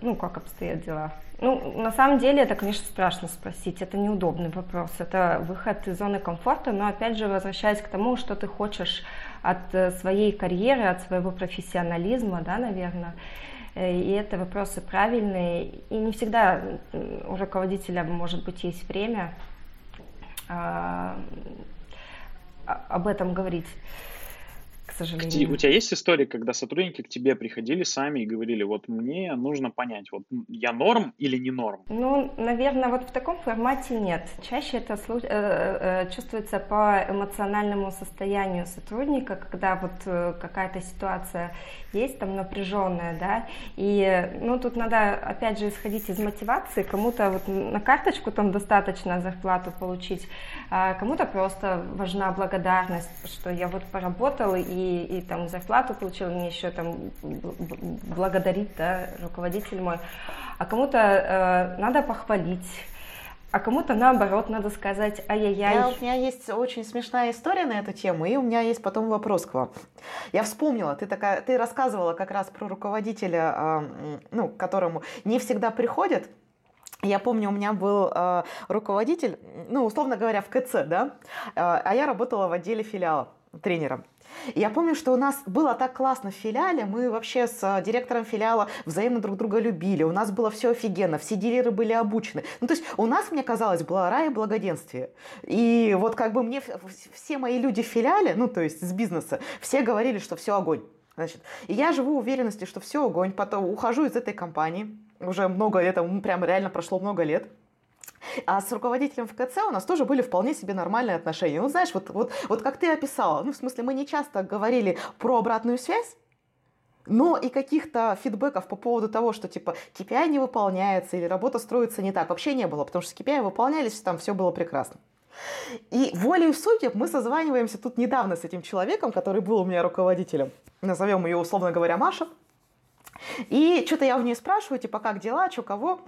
[SPEAKER 5] ну, как обстоят дела. Ну, на самом деле, это, конечно, страшно спросить, это неудобный вопрос, это выход из зоны комфорта, но, опять же, возвращаясь к тому, что ты хочешь от э, своей карьеры, от своего профессионализма, да, наверное, э, и это вопросы правильные, и не всегда у руководителя, может быть, есть время а, об этом говорить к сожалению.
[SPEAKER 2] У тебя есть история, когда сотрудники к тебе приходили сами и говорили, вот мне нужно понять, вот я норм или не норм?
[SPEAKER 5] Ну, наверное, вот в таком формате нет. Чаще это э, э, чувствуется по эмоциональному состоянию сотрудника, когда вот э, какая-то ситуация есть там напряженная, да, и, ну, тут надо, опять же, исходить из мотивации, кому-то вот на карточку там достаточно зарплату получить, а кому-то просто важна благодарность, что я вот поработал и и, там зарплату получил, мне еще там благодарит, да, руководитель мой. А кому-то э, надо похвалить, а кому-то наоборот надо сказать ай-яй-яй.
[SPEAKER 1] Я, у меня есть очень смешная история на эту тему, и у меня есть потом вопрос к вам. Я вспомнила, ты такая, ты рассказывала как раз про руководителя, э, ну, к которому не всегда приходят. Я помню, у меня был э, руководитель, ну, условно говоря, в КЦ, да, э, а я работала в отделе филиала тренером. Я помню, что у нас было так классно в филиале, мы вообще с а, директором филиала взаимно друг друга любили, у нас было все офигенно, все дилеры были обучены. Ну, то есть у нас, мне казалось, была рай и благоденствие. И вот как бы мне все мои люди в филиале, ну, то есть с бизнеса, все говорили, что все огонь. Значит, и я живу в уверенности, что все огонь, потом ухожу из этой компании, уже много лет, прям реально прошло много лет. А с руководителем в КЦ у нас тоже были вполне себе нормальные отношения. Ну, знаешь, вот, вот, вот как ты описала, ну, в смысле, мы не часто говорили про обратную связь, но и каких-то фидбэков по поводу того, что типа KPI не выполняется или работа строится не так, вообще не было, потому что KPI выполнялись, там все было прекрасно. И волей судеб мы созваниваемся тут недавно с этим человеком, который был у меня руководителем. Назовем ее, условно говоря, Маша. И что-то я у нее спрашиваю, типа, как дела, что, кого?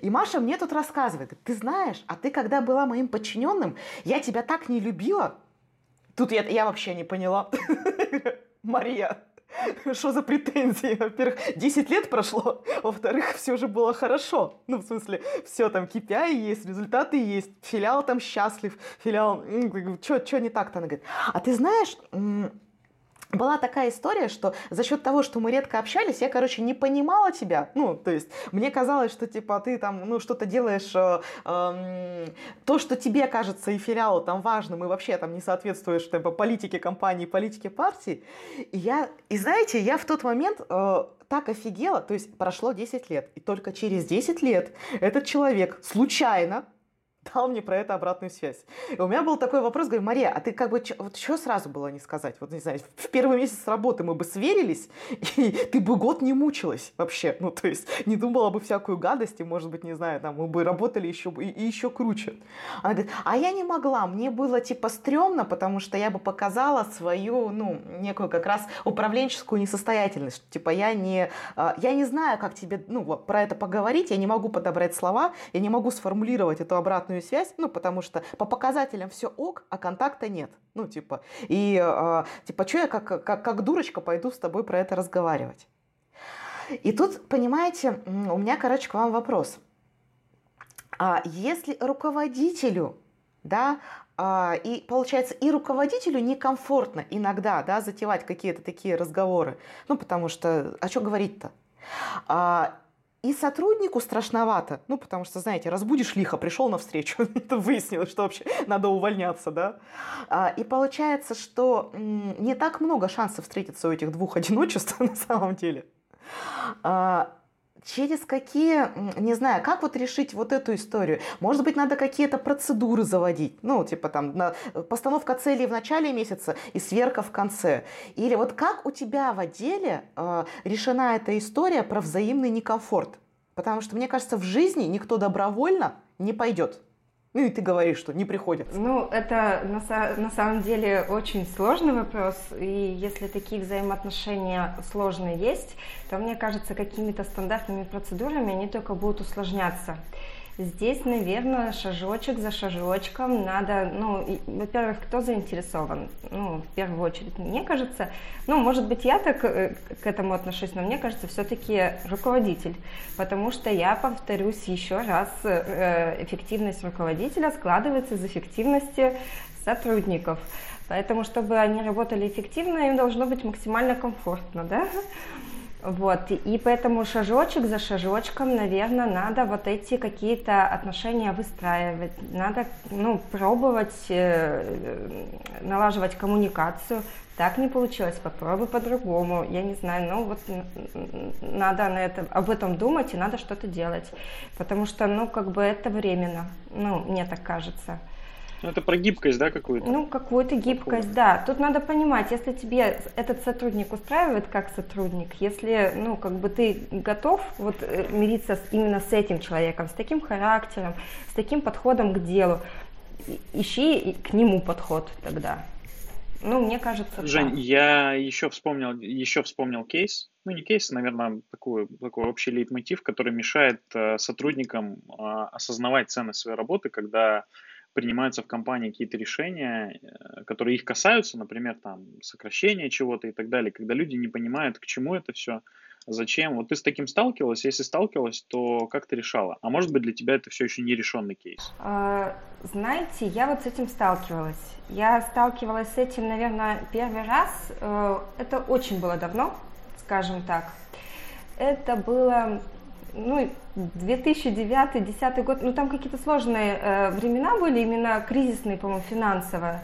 [SPEAKER 1] И Маша мне тут рассказывает, ты знаешь, а ты когда была моим подчиненным, я тебя так не любила. Тут я, я вообще не поняла. Мария, что за претензии? Во-первых, 10 лет прошло, во-вторых, все же было хорошо. Ну, в смысле, все там KPI есть, результаты есть, филиал там счастлив, филиал, что не так-то? Она говорит, а ты знаешь, была такая история, что за счет того, что мы редко общались, я, короче, не понимала тебя. Ну, то есть, мне казалось, что, типа, ты там, ну, что-то делаешь, э, э, то, что тебе кажется и филиалу там важным, и вообще там не соответствуешь, типа, политике компании, политике партии. И я, и знаете, я в тот момент э, так офигела, то есть, прошло 10 лет, и только через 10 лет этот человек случайно дал мне про это обратную связь. И у меня был такой вопрос, говорю, Мария, а ты как бы, вот что сразу было не сказать? Вот, не знаю, в первый месяц работы мы бы сверились, и ты бы год не мучилась вообще. Ну, то есть, не думала бы всякую гадость, и, может быть, не знаю, там, мы бы работали еще, и, и еще круче. Она говорит, а я не могла, мне было, типа, стрёмно, потому что я бы показала свою, ну, некую как раз управленческую несостоятельность. Типа, я не, а, я не знаю, как тебе, ну, про это поговорить, я не могу подобрать слова, я не могу сформулировать эту обратную обратную связь, ну, потому что по показателям все ок, а контакта нет. Ну, типа, и, э, типа, что я как, как, как дурочка пойду с тобой про это разговаривать? И тут, понимаете, у меня, короче, к вам вопрос. А если руководителю, да, а, и получается, и руководителю некомфортно иногда, да, затевать какие-то такие разговоры, ну, потому что, о чем говорить-то? И сотруднику страшновато, ну, потому что, знаете, разбудишь лихо, пришел на встречу, выяснилось, что вообще надо увольняться, да. А, и получается, что не так много шансов встретиться у этих двух одиночеств на самом деле. А, через какие, не знаю, как вот решить вот эту историю? Может быть, надо какие-то процедуры заводить, ну, типа там на, постановка целей в начале месяца и сверка в конце. Или вот как у тебя в отделе э, решена эта история про взаимный некомфорт? Потому что, мне кажется, в жизни никто добровольно не пойдет. Ну и ты говоришь, что не приходят.
[SPEAKER 5] Ну, это на, на самом деле очень сложный вопрос. И если такие взаимоотношения сложные есть, то, мне кажется, какими-то стандартными процедурами они только будут усложняться. Здесь, наверное, шажочек за шажочком надо, ну, во-первых, кто заинтересован? Ну, в первую очередь, мне кажется, ну, может быть, я так э, к этому отношусь, но мне кажется, все-таки руководитель, потому что я повторюсь еще раз, э, эффективность руководителя складывается из эффективности сотрудников. Поэтому, чтобы они работали эффективно, им должно быть максимально комфортно, да? Вот, и поэтому шажочек за шажочком, наверное, надо вот эти какие-то отношения выстраивать, надо, ну, пробовать э, налаживать коммуникацию. Так не получилось, попробуй по-другому, я не знаю, ну вот надо на это, об этом думать и надо что-то делать, потому что, ну, как бы это временно, ну, мне так кажется.
[SPEAKER 2] Ну, это про гибкость, да, какую-то?
[SPEAKER 5] Ну, какую-то гибкость, да. Тут надо понимать, если тебе этот сотрудник устраивает как сотрудник, если, ну, как бы ты готов вот э, мириться с, именно с этим человеком, с таким характером, с таким подходом к делу, ищи к нему подход тогда. Ну, мне кажется,
[SPEAKER 2] Жень, так. я еще вспомнил, еще вспомнил кейс, ну не кейс, а, наверное, такой, такой общий лейтмотив, который мешает э, сотрудникам э, осознавать ценность своей работы, когда принимаются в компании какие-то решения, э, которые их касаются, например, там, сокращение чего-то и так далее, когда люди не понимают, к чему это все, зачем. Вот ты с таким сталкивалась? Если сталкивалась, то как ты решала? А может быть, для тебя это все еще не решенный кейс?
[SPEAKER 5] А, знаете, я вот с этим сталкивалась. Я сталкивалась с этим, наверное, первый раз. Э, это очень было давно, скажем так. Это было ну, 2009-2010 год, ну, там какие-то сложные э, времена были, именно кризисные, по-моему, финансово.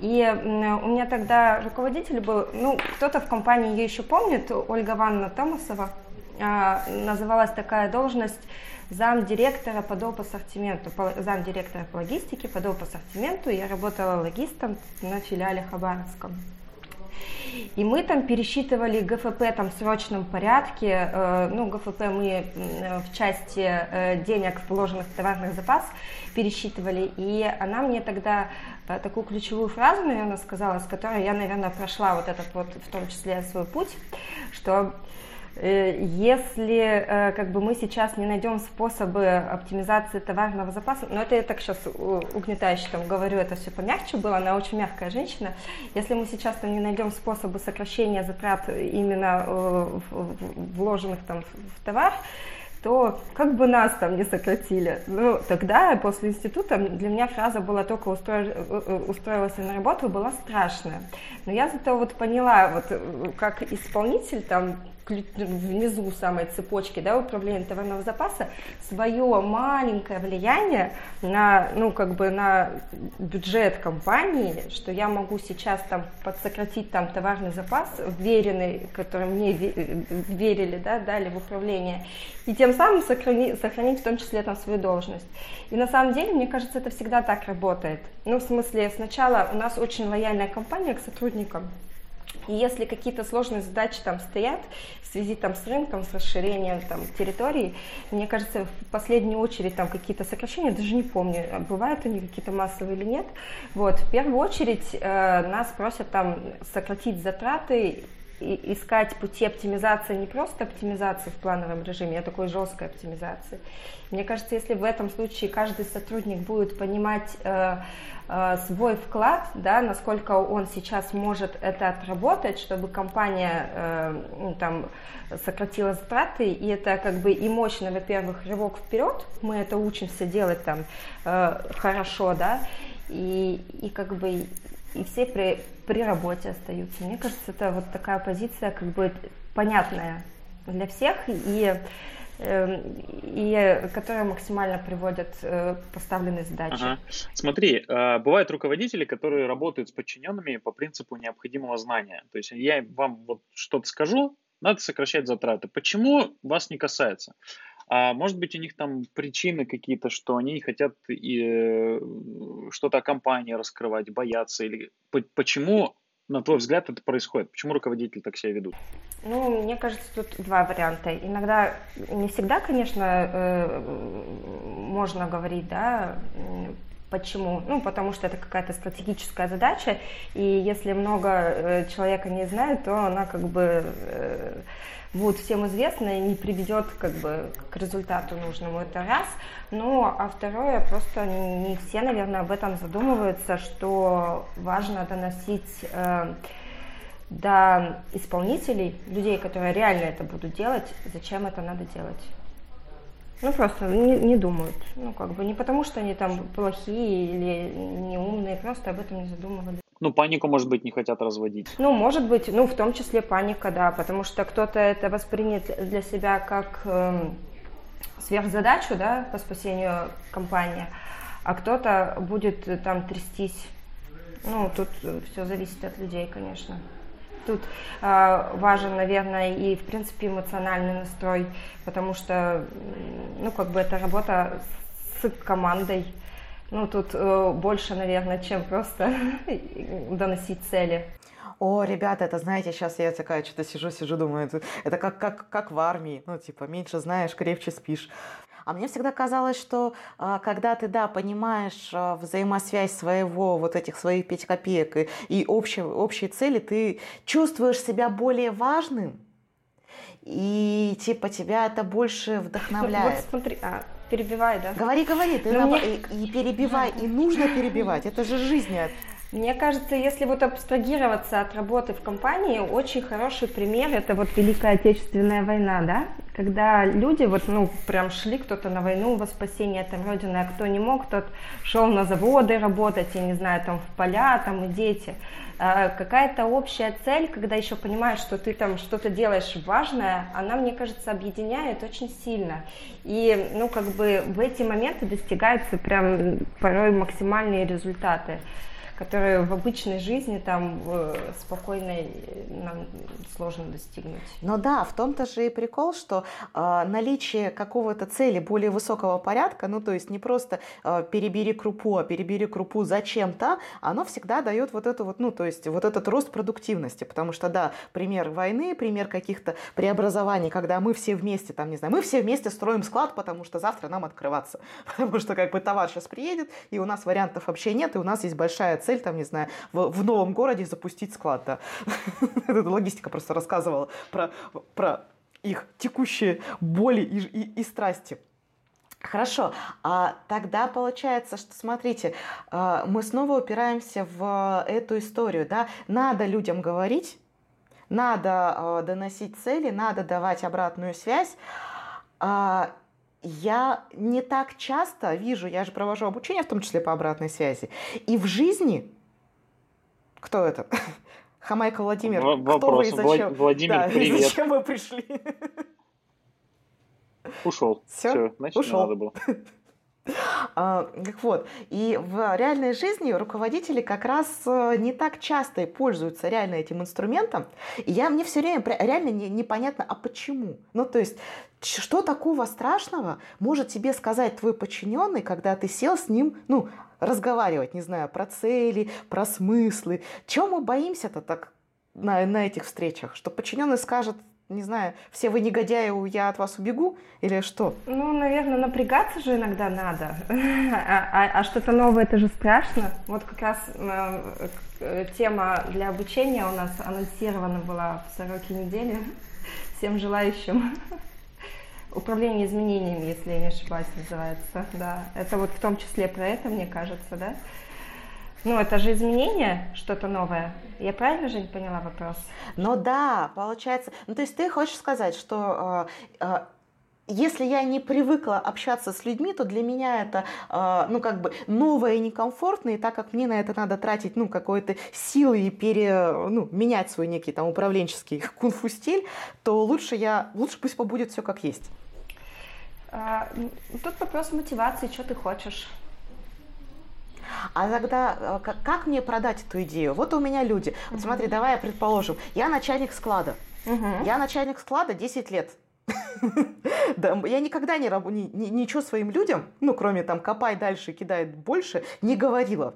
[SPEAKER 5] И э, у меня тогда руководитель был, ну, кто-то в компании ее еще помнит, Ольга Ванна Томасова, э, называлась такая должность зам директора по доп. ассортименту, зам директора по логистике по доп. ассортименту. Я работала логистом на филиале Хабаровском. И мы там пересчитывали ГФП там в срочном порядке. Э, ну, ГФП мы в части э, денег, вложенных в товарный запас, пересчитывали. И она мне тогда э, такую ключевую фразу, наверное, сказала, с которой я, наверное, прошла вот этот вот, в том числе, свой путь, что Э, если э, как бы мы сейчас не найдем способы оптимизации товарного запаса, но это я так сейчас угнетающе там говорю, это все помягче было, она очень мягкая женщина, если мы сейчас там не найдем способы сокращения затрат именно э, вложенных там в товар, то как бы нас там не сократили. Ну, тогда, после института, для меня фраза была только устро... устроилась на работу, была страшная. Но я зато вот поняла, вот как исполнитель там внизу самой цепочки да, управления товарного запаса свое маленькое влияние на, ну, как бы на бюджет компании, что я могу сейчас там подсократить там товарный запас, веренный, который мне верили, да, дали в управление, и тем самым сохранить, сохранить в том числе там свою должность. И на самом деле, мне кажется, это всегда так работает. Ну, в смысле, сначала у нас очень лояльная компания к сотрудникам, и если какие-то сложные задачи там стоят в связи там с рынком, с расширением там территории, мне кажется, в последнюю очередь там какие-то сокращения, даже не помню, бывают они какие-то массовые или нет. Вот, в первую очередь э, нас просят там сократить затраты искать пути оптимизации, не просто оптимизации в плановом режиме, а такой жесткой оптимизации. Мне кажется, если в этом случае каждый сотрудник будет понимать э, э, свой вклад, да, насколько он сейчас может это отработать, чтобы компания э, ну, там, сократила затраты, и это как бы и мощно, во-первых, рывок вперед, мы это учимся делать там э, хорошо, да, и, и как бы и все при, при работе остаются. Мне кажется, это вот такая позиция как бы понятная для всех и эм, и которая максимально приводит э, поставленные задачи. Ага.
[SPEAKER 2] Смотри, э, бывают руководители, которые работают с подчиненными по принципу необходимого знания. То есть я вам вот что-то скажу, надо сокращать затраты. Почему вас не касается? А может быть, у них там причины какие-то, что они не хотят э, что-то о компании раскрывать, боятся? Или почему, на твой взгляд, это происходит? Почему руководители так себя ведут?
[SPEAKER 5] Ну, мне кажется, тут два варианта. Иногда, не всегда, конечно, э, можно говорить, да, Почему? Ну, потому что это какая-то стратегическая задача, и если много э, человека не знает, то она как бы э, будет всем известна и не приведет как бы к результату нужному. Это раз. Ну, а второе, просто не все, наверное, об этом задумываются, что важно доносить э, до исполнителей, людей, которые реально это будут делать, зачем это надо делать. Ну, просто не, не думают. Ну, как бы не потому, что они там плохие или неумные, просто об этом не задумывались.
[SPEAKER 2] Ну, панику, может быть, не хотят разводить.
[SPEAKER 5] Ну, может быть, ну, в том числе паника, да, потому что кто-то это воспринят для себя как э, сверхзадачу, да, по спасению компании, а кто-то будет там трястись. Ну, тут все зависит от людей, конечно. Тут э, важен, наверное, и, в принципе, эмоциональный настрой, потому что, ну, как бы это работа с командой. Ну, тут э, больше, наверное, чем просто доносить цели.
[SPEAKER 1] О, ребята, это знаете, сейчас я такая что-то сижу, сижу, думаю, это, это как, как, как в армии, ну, типа, меньше знаешь, крепче спишь. А мне всегда казалось, что а, когда ты, да, понимаешь а, взаимосвязь своего, вот этих своих 5 копеек и, и общие, общие цели, ты чувствуешь себя более важным, и типа тебя это больше вдохновляет.
[SPEAKER 5] Вот смотри, а, перебивай, да?
[SPEAKER 1] Говори, говори, ты на... мне... и, и перебивай, и нужно перебивать, это же жизнь.
[SPEAKER 5] Мне кажется, если вот абстрагироваться от работы в компании, очень хороший пример это вот Великая Отечественная война, да, когда люди вот, ну, прям шли кто-то на войну во спасение там Родины, а кто не мог, тот шел на заводы работать, я не знаю, там в поля, там и дети. А какая-то общая цель, когда еще понимаешь, что ты там что-то делаешь важное, она, мне кажется, объединяет очень сильно. И, ну, как бы в эти моменты достигаются прям порой максимальные результаты которые в обычной жизни там спокойно нам сложно достигнуть.
[SPEAKER 1] Но да, в том-то же и прикол, что э, наличие какого-то цели более высокого порядка, ну то есть не просто э, перебери крупу, а перебери крупу зачем-то, оно всегда дает вот эту вот, ну то есть вот этот рост продуктивности, потому что да, пример войны, пример каких-то преобразований, когда мы все вместе, там не знаю, мы все вместе строим склад, потому что завтра нам открываться, потому что как бы товар сейчас приедет, и у нас вариантов вообще нет, и у нас есть большая цель цель, там, не знаю, в, в новом городе запустить склад, да. Логистика просто рассказывала про, про их текущие боли и, и, и страсти. Хорошо, а тогда получается, что, смотрите, а, мы снова упираемся в эту историю, да, надо людям говорить, надо а, доносить цели, надо давать обратную связь, а, я не так часто вижу, я же провожу обучение, в том числе по обратной связи, и в жизни, кто это? Хамайка Владимир,
[SPEAKER 2] Вопрос. кто вы и зачем? Владимир, да, привет.
[SPEAKER 1] зачем вы пришли?
[SPEAKER 2] Ушел. Все, Все значит, Ушел. надо было.
[SPEAKER 1] А, так вот, и в реальной жизни руководители как раз э, не так часто пользуются реально этим инструментом. И я, мне все время реально не, непонятно, а почему? Ну, то есть, что такого страшного может тебе сказать твой подчиненный, когда ты сел с ним, ну, разговаривать, не знаю, про цели, про смыслы. Чего мы боимся-то так на, на этих встречах? Что подчиненный скажет, не знаю, все вы негодяи, я от вас убегу или что?
[SPEAKER 5] Ну, наверное, напрягаться же иногда надо. А, а, а что-то новое, это же страшно. Вот как раз э, э, тема для обучения у нас анонсирована была в сороке недели. Всем желающим. Управление изменениями, если я не ошибаюсь, называется. Да, это вот в том числе про это, мне кажется, да? Ну, это же изменение, что-то новое. Я правильно, же не поняла вопрос?
[SPEAKER 1] Ну да, получается. Ну, то есть ты хочешь сказать, что э, э, если я не привыкла общаться с людьми, то для меня это, э, ну, как бы новое и некомфортное, и так как мне на это надо тратить, ну, какой-то силы и пере, ну, менять свой некий там управленческий кунг-фу стиль, то лучше я, лучше пусть побудет все как есть.
[SPEAKER 5] А, тут вопрос мотивации, что ты хочешь.
[SPEAKER 1] А тогда э, как мне продать эту идею? Вот у меня люди. Вот смотри, давай я предположим, я начальник склада. Угу. Я начальник склада 10 лет. да, я никогда не, ни, ни, ничего своим людям, ну, кроме там копай дальше, кидай больше, не говорила.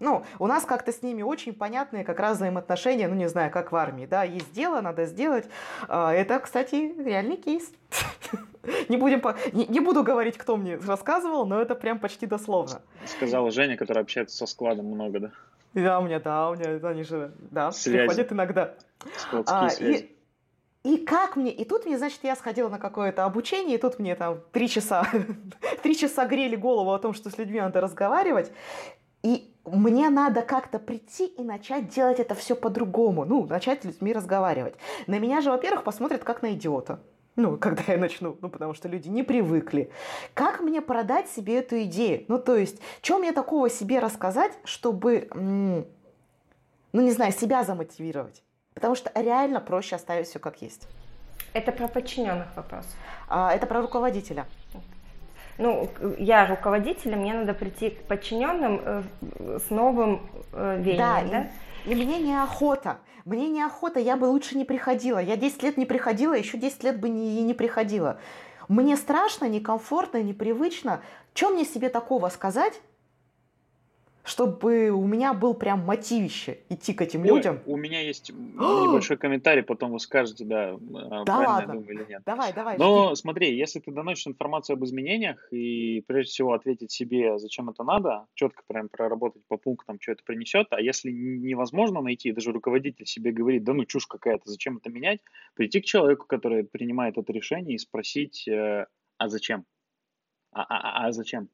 [SPEAKER 1] Ну, у нас как-то с ними очень понятные как раз взаимоотношения, ну, не знаю, как в армии, да, есть дело, надо сделать. А, это, кстати, реальный кейс. Не, будем по... не, не буду говорить, кто мне рассказывал, но это прям почти дословно.
[SPEAKER 2] Сказала Женя, которая общается со складом много, да?
[SPEAKER 1] Да, у меня, да, у меня, они же, да, Связи. приходят иногда.
[SPEAKER 2] А, связи.
[SPEAKER 1] И, и как мне, и тут мне, значит, я сходила на какое-то обучение, и тут мне там три часа, три часа грели голову о том, что с людьми надо разговаривать, и мне надо как-то прийти и начать делать это все по-другому, ну, начать с людьми разговаривать. На меня же, во-первых, посмотрят как на идиота. Ну, когда я начну, ну, потому что люди не привыкли. Как мне продать себе эту идею? Ну, то есть, что мне такого себе рассказать, чтобы, ну, не знаю, себя замотивировать? Потому что реально проще оставить все как есть.
[SPEAKER 5] Это про подчиненных вопрос.
[SPEAKER 1] А, это про руководителя.
[SPEAKER 5] Ну, я руководитель, мне надо прийти к подчиненным э, с новым э, веянием, да? да?
[SPEAKER 1] И, и мне неохота. Мне неохота, я бы лучше не приходила. Я 10 лет не приходила, еще 10 лет бы не, не приходила. Мне страшно, некомфортно, непривычно. Чем мне себе такого сказать, чтобы у меня был прям мотивище идти к этим Ой, людям.
[SPEAKER 2] У меня есть небольшой комментарий, потом вы скажете, да,
[SPEAKER 1] а, да ладно. я думаю или нет. Давай, давай.
[SPEAKER 2] Но жди. смотри, если ты доносишь информацию об изменениях и прежде всего ответить себе, зачем это надо, четко прям проработать по пунктам, что это принесет, а если невозможно найти, даже руководитель себе говорит, да ну чушь какая-то, зачем это менять, прийти к человеку, который принимает это решение и спросить, э, а зачем? А, а, а, а зачем?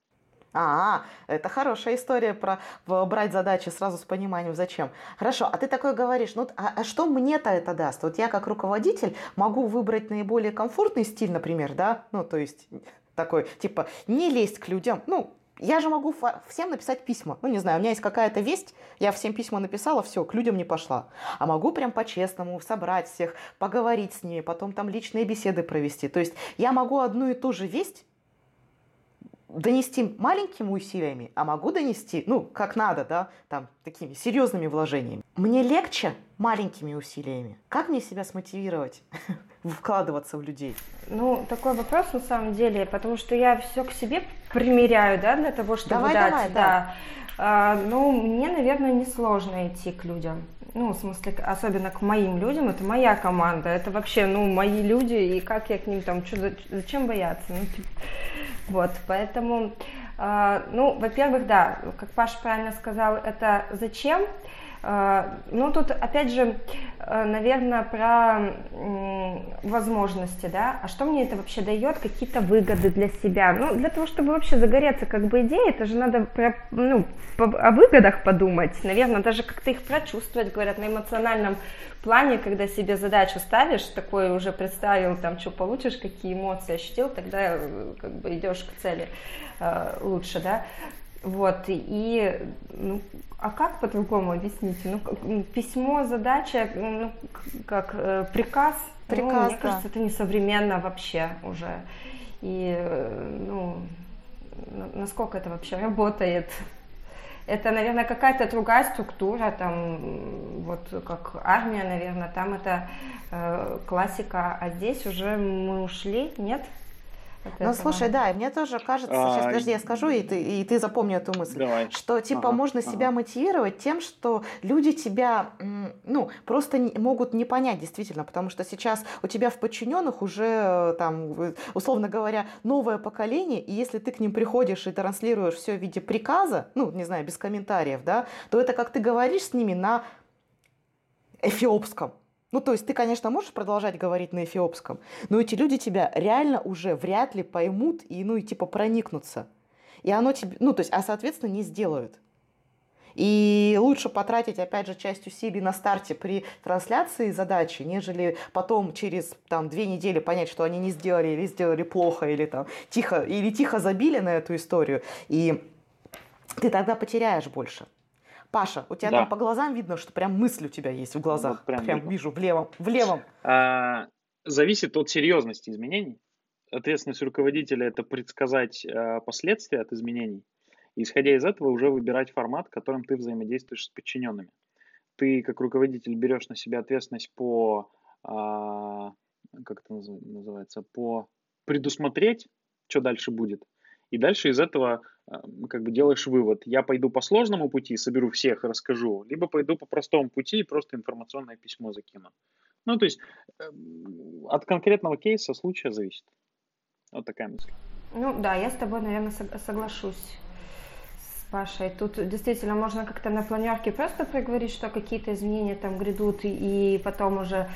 [SPEAKER 1] А, это хорошая история про брать задачи сразу с пониманием, зачем. Хорошо, а ты такой говоришь, ну а, а что мне-то это даст? Вот я как руководитель могу выбрать наиболее комфортный стиль, например, да? Ну, то есть такой, типа, не лезть к людям. Ну, я же могу всем написать письма. Ну, не знаю, у меня есть какая-то весть, я всем письма написала, все, к людям не пошла. А могу прям по-честному собрать всех, поговорить с ними, потом там личные беседы провести. То есть я могу одну и ту же весть донести маленькими усилиями, а могу донести, ну, как надо, да, там, такими серьезными вложениями. Мне легче маленькими усилиями. Как мне себя смотивировать? вкладываться в людей?
[SPEAKER 5] Ну, такой вопрос на самом деле, потому что я все к себе примеряю, да, для того, чтобы давай, дать, давай, да. да. А, ну, мне, наверное, несложно идти к людям. Ну, в смысле, особенно к моим людям, это моя команда, это вообще, ну, мои люди, и как я к ним там, что, зачем бояться? Ну, типа, вот, поэтому, э, ну, во-первых, да, как Паша правильно сказал, это зачем? Э, ну, тут, опять же, э, наверное, про возможности, да, а что мне это вообще дает, какие-то выгоды для себя. Ну, для того, чтобы вообще загореться как бы идеей, это же надо про, ну, о выгодах подумать, наверное, даже как-то их прочувствовать, говорят, на эмоциональном плане, когда себе задачу ставишь, такой уже представил, там, что получишь, какие эмоции ощутил, тогда э, как бы идешь к цели э, лучше, да. Вот, и, ну, а как по-другому объясните? Ну, письмо, задача, ну, как э, приказ, приказ ну, мне да. кажется, это несовременно вообще уже. И, э, ну, насколько это вообще работает? это, наверное, какая-то другая структура, там, вот как армия, наверное, там это э, классика, а здесь уже мы ушли, нет?
[SPEAKER 1] Ну, слушай, да, мне тоже кажется, сейчас, а, подожди, я скажу, и ты, и ты запомни эту мысль,
[SPEAKER 2] давай.
[SPEAKER 1] что, типа, ага, можно ага. себя мотивировать тем, что люди тебя, ну, просто могут не понять, действительно, потому что сейчас у тебя в подчиненных уже, там, условно говоря, новое поколение, и если ты к ним приходишь и транслируешь все в виде приказа, ну, не знаю, без комментариев, да, то это как ты говоришь с ними на эфиопском. Ну, то есть ты, конечно, можешь продолжать говорить на эфиопском, но эти люди тебя реально уже вряд ли поймут и, ну, и типа проникнутся. И оно тебе, ну, то есть, а, соответственно, не сделают. И лучше потратить, опять же, часть усилий на старте при трансляции задачи, нежели потом через там, две недели понять, что они не сделали или сделали плохо, или, там, тихо, или тихо забили на эту историю. И ты тогда потеряешь больше. Паша, у тебя да. там по глазам видно, что прям мысль у тебя есть в глазах. Вот прям, прям вижу в левом. В левом.
[SPEAKER 2] А, зависит от серьезности изменений. Ответственность руководителя это предсказать а, последствия от изменений. И, исходя из этого, уже выбирать формат, которым ты взаимодействуешь с подчиненными. Ты, как руководитель, берешь на себя ответственность по, а, как это называется, по предусмотреть, что дальше будет. И дальше из этого как бы делаешь вывод, я пойду по сложному пути, соберу всех и расскажу, либо пойду по простому пути и просто информационное письмо закину. Ну, то есть эм, от конкретного кейса случая зависит. Вот такая мысль.
[SPEAKER 5] Ну да, я с тобой, наверное, соглашусь. Пашей. Тут действительно можно как-то на планерке просто проговорить, что какие-то изменения там грядут, и потом уже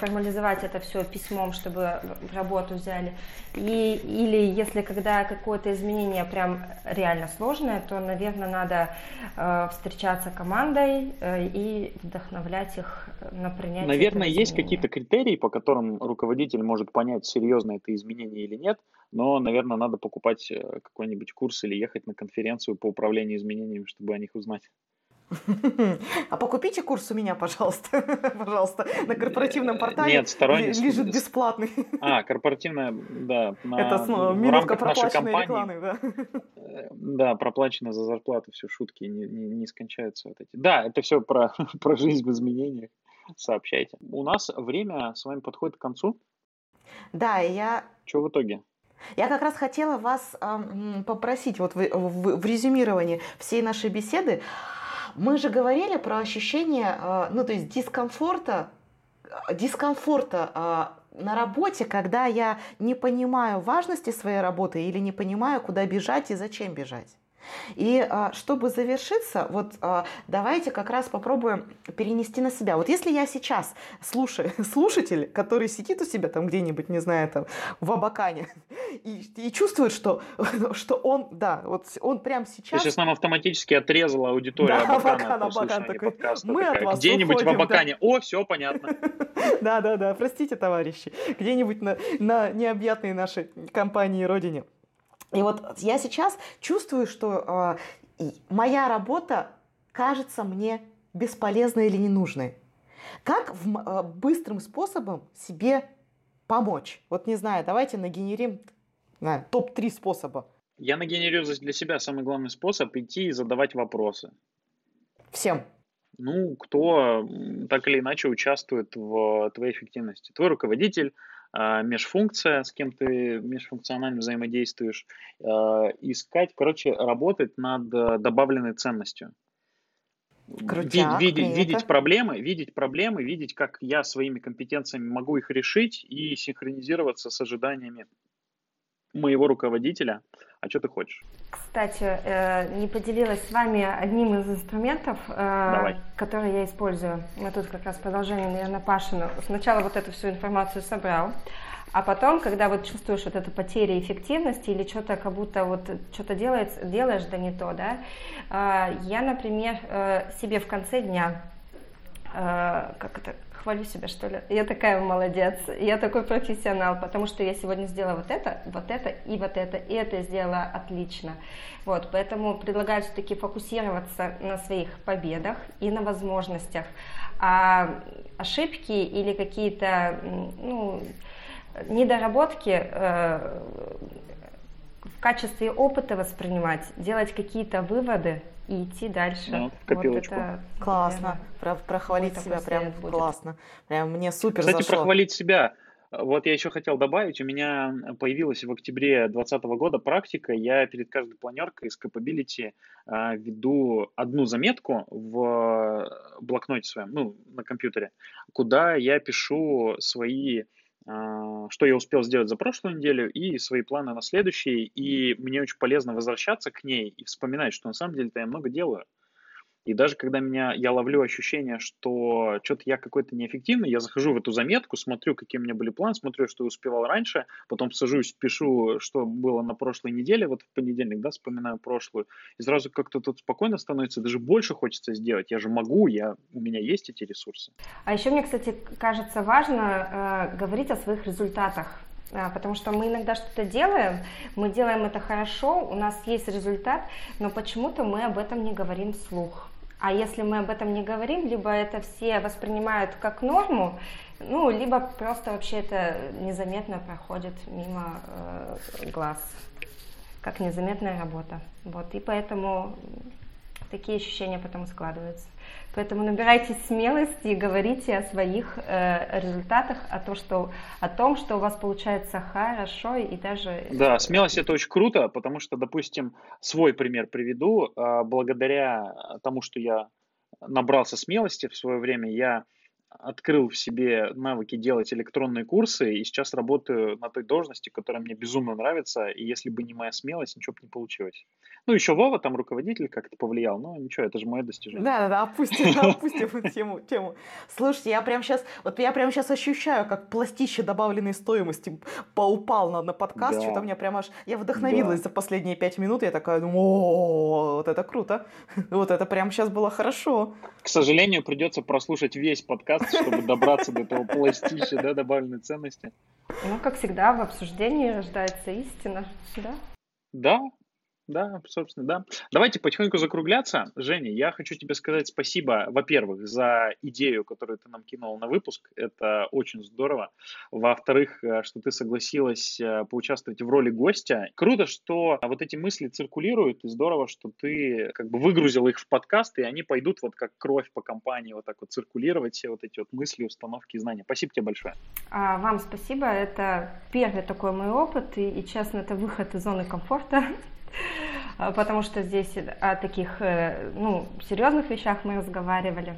[SPEAKER 5] формализовать это все письмом, чтобы работу взяли. И, или если когда какое-то изменение прям реально сложное, то, наверное, надо э, встречаться командой э, и вдохновлять их на принятие.
[SPEAKER 2] Наверное, есть какие-то критерии, по которым руководитель может понять, серьезно это изменение или нет но, наверное, надо покупать э, какой-нибудь курс или ехать на конференцию по управлению изменениями, чтобы о них узнать.
[SPEAKER 1] А покупите курс у меня, пожалуйста, пожалуйста, на корпоративном портале.
[SPEAKER 2] Нет, сторонний.
[SPEAKER 1] Лежит бесплатный.
[SPEAKER 2] А, корпоративная, да.
[SPEAKER 1] На, Это снова в минутка проплаченной рекламы, да.
[SPEAKER 2] Э, да, проплачено за зарплату, все шутки, не, не, не скончаются вот эти. Да, это все про, про жизнь в изменениях. Сообщайте. У нас время с вами подходит к концу.
[SPEAKER 1] Да, я...
[SPEAKER 2] Что в итоге?
[SPEAKER 1] Я как раз хотела вас э, попросить вот в, в, в резюмировании всей нашей беседы. Мы же говорили про ощущение, э, ну то есть дискомфорта, дискомфорта э, на работе, когда я не понимаю важности своей работы или не понимаю, куда бежать и зачем бежать. И а, чтобы завершиться, вот а, давайте как раз попробуем перенести на себя. Вот если я сейчас слушаю, слушатель, который сидит у себя там где-нибудь, не знаю, там в Абакане, и, и чувствует, что, что он, да, вот он прям сейчас...
[SPEAKER 2] Сейчас нам автоматически отрезала аудиторию да, Абакана, Абакан, Абакан такой, подкаста. Мы такая, от вас Где-нибудь уходим, в Абакане. Да. О, все понятно.
[SPEAKER 1] Да, да, да, простите, товарищи. Где-нибудь на, на необъятной нашей компании родине. И вот я сейчас чувствую, что э, моя работа кажется мне бесполезной или ненужной. Как в, э, быстрым способом себе помочь? Вот не знаю, давайте нагенерим топ-3 способа.
[SPEAKER 2] Я нагенерирую для себя самый главный способ идти и задавать вопросы.
[SPEAKER 1] Всем.
[SPEAKER 2] Ну, кто так или иначе участвует в твоей эффективности. Твой руководитель, межфункция, с кем ты межфункционально взаимодействуешь, а, искать, короче, работать над э, добавленной ценностью.
[SPEAKER 1] Крутяк,
[SPEAKER 2] видеть, видеть проблемы, видеть проблемы, видеть, как я своими компетенциями могу их решить и синхронизироваться с ожиданиями моего руководителя. А что ты хочешь?
[SPEAKER 5] Кстати, э, не поделилась с вами одним из инструментов, э, который я использую. Мы тут как раз продолжение, наверное, Пашину. Сначала вот эту всю информацию собрал, а потом, когда вот чувствуешь вот эту потерю эффективности или что-то как будто вот что-то делаешь, делаешь да не то, да, э, я, например, себе в конце дня как это, хвалю себя, что ли. Я такая молодец, я такой профессионал, потому что я сегодня сделала вот это, вот это и вот это, и это сделала отлично. Вот, поэтому предлагаю все-таки фокусироваться на своих победах и на возможностях. А ошибки или какие-то ну, недоработки э, в качестве опыта воспринимать, делать какие-то выводы и идти дальше.
[SPEAKER 2] Ну, в копилочку.
[SPEAKER 1] Вот это, классно. Про, прохвалить себя прям будет. классно. Прям мне супер
[SPEAKER 2] Кстати,
[SPEAKER 1] зашло.
[SPEAKER 2] прохвалить себя. Вот я еще хотел добавить, у меня появилась в октябре 2020 года практика, я перед каждой планеркой из Capability э, веду одну заметку в блокноте своем, ну, на компьютере, куда я пишу свои а, что я успел сделать за прошлую неделю и свои планы на следующий. И мне очень полезно возвращаться к ней и вспоминать, что на самом деле-то я много делаю. И даже когда меня, я ловлю ощущение, что что-то я какой-то неэффективный, я захожу в эту заметку, смотрю, какие у меня были планы, смотрю, что я успевал раньше, потом сажусь, пишу, что было на прошлой неделе, вот в понедельник, да, вспоминаю прошлую, и сразу как-то тут спокойно становится, даже больше хочется сделать. Я же могу, я, у меня есть эти ресурсы.
[SPEAKER 5] А еще мне, кстати, кажется важно э, говорить о своих результатах. А, потому что мы иногда что-то делаем, мы делаем это хорошо, у нас есть результат, но почему-то мы об этом не говорим вслух. А если мы об этом не говорим, либо это все воспринимают как норму, ну, либо просто вообще это незаметно проходит мимо э, глаз, как незаметная работа. Вот, и поэтому такие ощущения потом складываются. Поэтому набирайтесь смелости и говорите о своих э, результатах, о, том, что, о том, что у вас получается хорошо и даже...
[SPEAKER 2] Да, смелость это очень круто, потому что, допустим, свой пример приведу. Э, благодаря тому, что я набрался смелости в свое время, я открыл в себе навыки делать электронные курсы, и сейчас работаю на той должности, которая мне безумно нравится, и если бы не моя смелость, ничего бы не получилось. Ну, еще Вова, там руководитель как-то повлиял, но ничего, это же мое достижение.
[SPEAKER 1] Да-да-да, опустим, опустим тему, тему. Слушайте, я прям сейчас, вот я прям сейчас ощущаю, как пластище добавленной стоимости поупал на, на подкаст, да. что-то мне прям аж, я вдохновилась да. за последние пять минут, я такая, думаю, о, вот это круто, вот это прям сейчас было хорошо.
[SPEAKER 2] К сожалению, придется прослушать весь подкаст, чтобы добраться до этого пластища, да, добавленной ценности.
[SPEAKER 5] Ну, как всегда, в обсуждении рождается истина, да?
[SPEAKER 2] Да, да, собственно, да. Давайте потихоньку закругляться. Женя, я хочу тебе сказать спасибо, во-первых, за идею, которую ты нам кинул на выпуск. Это очень здорово. Во-вторых, э, что ты согласилась э, поучаствовать в роли гостя. Круто, что вот эти мысли циркулируют, и здорово, что ты как бы выгрузил их в подкаст, и они пойдут вот как кровь по компании вот так вот циркулировать, все вот эти вот мысли, установки знания. Спасибо тебе большое.
[SPEAKER 5] А, вам спасибо. Это первый такой мой опыт, и, и честно, это выход из зоны комфорта. А, потому что здесь о таких э, ну, серьезных вещах мы разговаривали.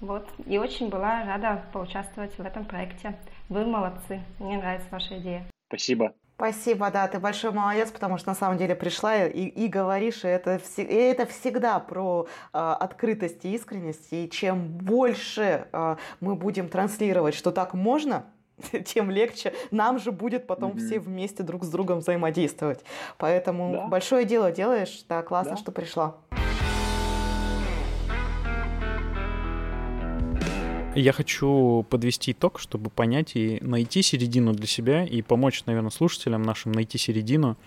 [SPEAKER 5] Вот. И очень была рада поучаствовать в этом проекте. Вы молодцы. Мне нравится ваша идея.
[SPEAKER 2] Спасибо.
[SPEAKER 1] Спасибо, да, ты большой молодец, потому что на самом деле пришла и, и говоришь, и это, и это всегда про э, открытость и искренность. И чем больше э, мы будем транслировать, что так можно, тем легче нам же будет потом mm-hmm. все вместе друг с другом взаимодействовать. Поэтому да. большое дело делаешь, да, классно, да. что пришла.
[SPEAKER 6] Я хочу подвести итог, чтобы понять и найти середину для себя и помочь, наверное, слушателям нашим найти середину,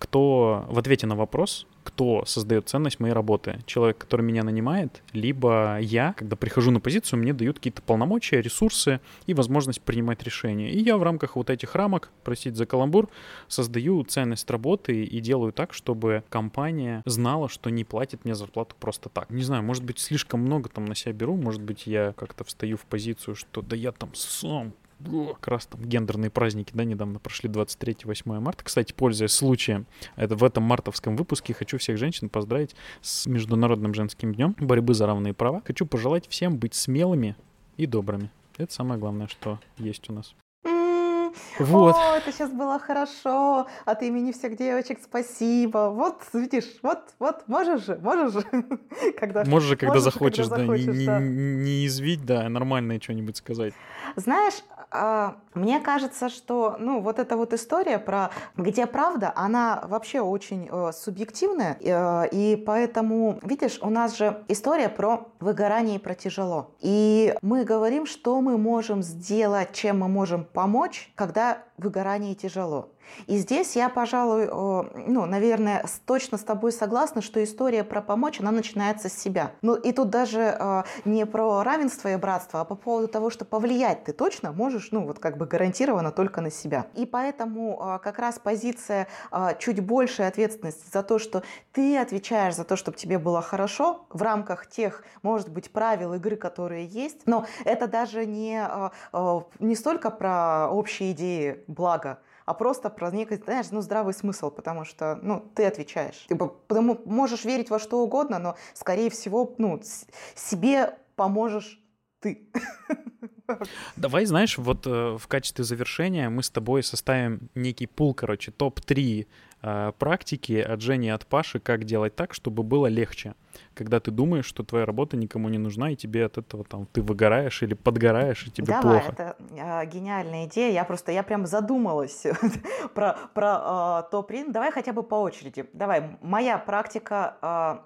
[SPEAKER 6] кто в ответе на вопрос, кто создает ценность моей работы. Человек, который меня нанимает, либо я, когда прихожу на позицию, мне дают какие-то полномочия, ресурсы и возможность принимать решения. И я в рамках вот этих рамок, простите за каламбур, создаю ценность работы и делаю так, чтобы компания знала, что не платит мне зарплату просто так. Не знаю, может быть, слишком много там на себя беру, может быть, я как-то встаю в позицию, что да я там сам как раз там гендерные праздники, да, недавно прошли 23-8 марта. Кстати, пользуясь случаем, это в этом мартовском выпуске хочу всех женщин поздравить с Международным женским днем борьбы за равные права. Хочу пожелать всем быть смелыми и добрыми. Это самое главное, что есть у нас.
[SPEAKER 1] Вот. О, это сейчас было хорошо. От имени всех девочек спасибо. Вот, видишь, вот, вот, можешь же, можешь же.
[SPEAKER 6] когда, можешь же, когда можешь, захочешь, когда захочешь, да, не, да. Не, не извить, да, нормальное что-нибудь сказать.
[SPEAKER 1] Знаешь, а, мне кажется, что, ну, вот эта вот история про где правда, она вообще очень э, субъективная, э, и поэтому, видишь, у нас же история про выгорание и про тяжело. И мы говорим, что мы можем сделать, чем мы можем помочь, когда выгорание тяжело. И здесь я, пожалуй, ну, наверное, точно с тобой согласна, что история про помочь, она начинается с себя. Ну, и тут даже э, не про равенство и братство, а по поводу того, что повлиять ты точно можешь, ну, вот как бы гарантированно только на себя. И поэтому э, как раз позиция э, чуть большей ответственности за то, что ты отвечаешь за то, чтобы тебе было хорошо в рамках тех, может быть, правил игры, которые есть. Но это даже не, не столько про общие идеи блага, а просто про некий, знаешь, ну, здравый смысл, потому что, ну, ты отвечаешь. Ты потому можешь верить во что угодно, но, скорее всего, ну, себе поможешь ты.
[SPEAKER 6] Давай, знаешь, вот э, в качестве завершения мы с тобой составим некий пул, короче, топ-3 э, практики от Жени и от Паши, как делать так, чтобы было легче когда ты думаешь, что твоя работа никому не нужна, и тебе от этого там ты выгораешь или подгораешь, и тебе
[SPEAKER 1] Давай,
[SPEAKER 6] плохо.
[SPEAKER 1] это э, гениальная идея. Я просто, я прям задумалась про, про э, топ-рин. Давай хотя бы по очереди. Давай, моя практика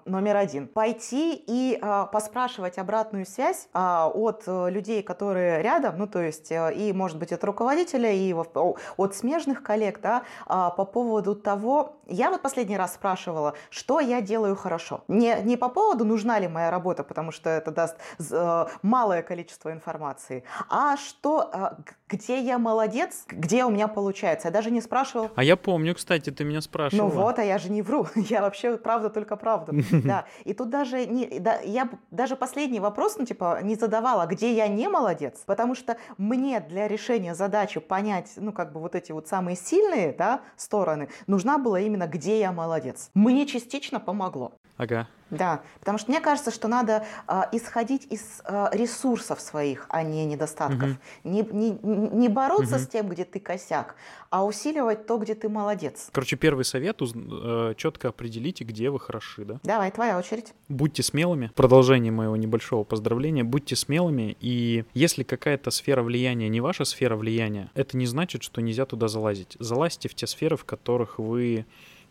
[SPEAKER 1] э, номер один. Пойти и э, поспрашивать обратную связь э, от э, людей, которые рядом, ну то есть э, и, может быть, от руководителя, и от смежных коллег, да, э, по поводу того, я вот последний раз спрашивала, что я делаю хорошо. Не, не по поводу, нужна ли моя работа, потому что это даст э, малое количество информации, а что, э, где я молодец, где у меня получается. Я даже не спрашивал.
[SPEAKER 6] А я помню, кстати, ты меня спрашивала.
[SPEAKER 1] Ну вот, а я же не вру. Я вообще правда только правду. Да. И тут даже не, да, я даже последний вопрос, ну типа, не задавала, где я не молодец, потому что мне для решения задачи понять, ну как бы вот эти вот самые сильные, да, стороны, нужна была именно, где я молодец. Мне частично помогло.
[SPEAKER 2] Ага.
[SPEAKER 1] Да, потому что мне кажется, что надо э, исходить из э, ресурсов своих, а не недостатков.
[SPEAKER 2] Мгм.
[SPEAKER 1] Не, не, не бороться
[SPEAKER 2] Мгм.
[SPEAKER 1] с тем, где ты косяк, а усиливать то, где ты молодец.
[SPEAKER 2] Короче, первый совет четко определите, где вы хороши, да?
[SPEAKER 1] Давай, твоя очередь.
[SPEAKER 2] Будьте смелыми. Продолжение моего небольшого поздравления. Будьте смелыми. И если какая-то сфера влияния не ваша сфера влияния, это не значит, что нельзя туда залазить. Залазьте в те сферы, в которых вы э,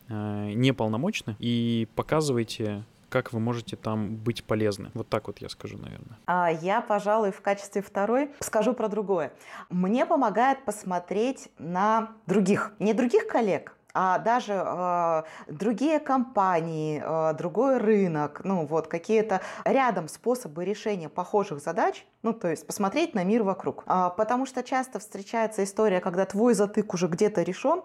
[SPEAKER 2] неполномочны, и показывайте, как вы можете там быть полезны. Вот так вот я скажу, наверное.
[SPEAKER 1] А я, пожалуй, в качестве второй скажу про другое. Мне помогает посмотреть на других, не других коллег, а даже э, другие компании, э, другой рынок, ну вот какие-то рядом способы решения похожих задач, ну то есть посмотреть на мир вокруг. А, потому что часто встречается история, когда твой затык уже где-то решен,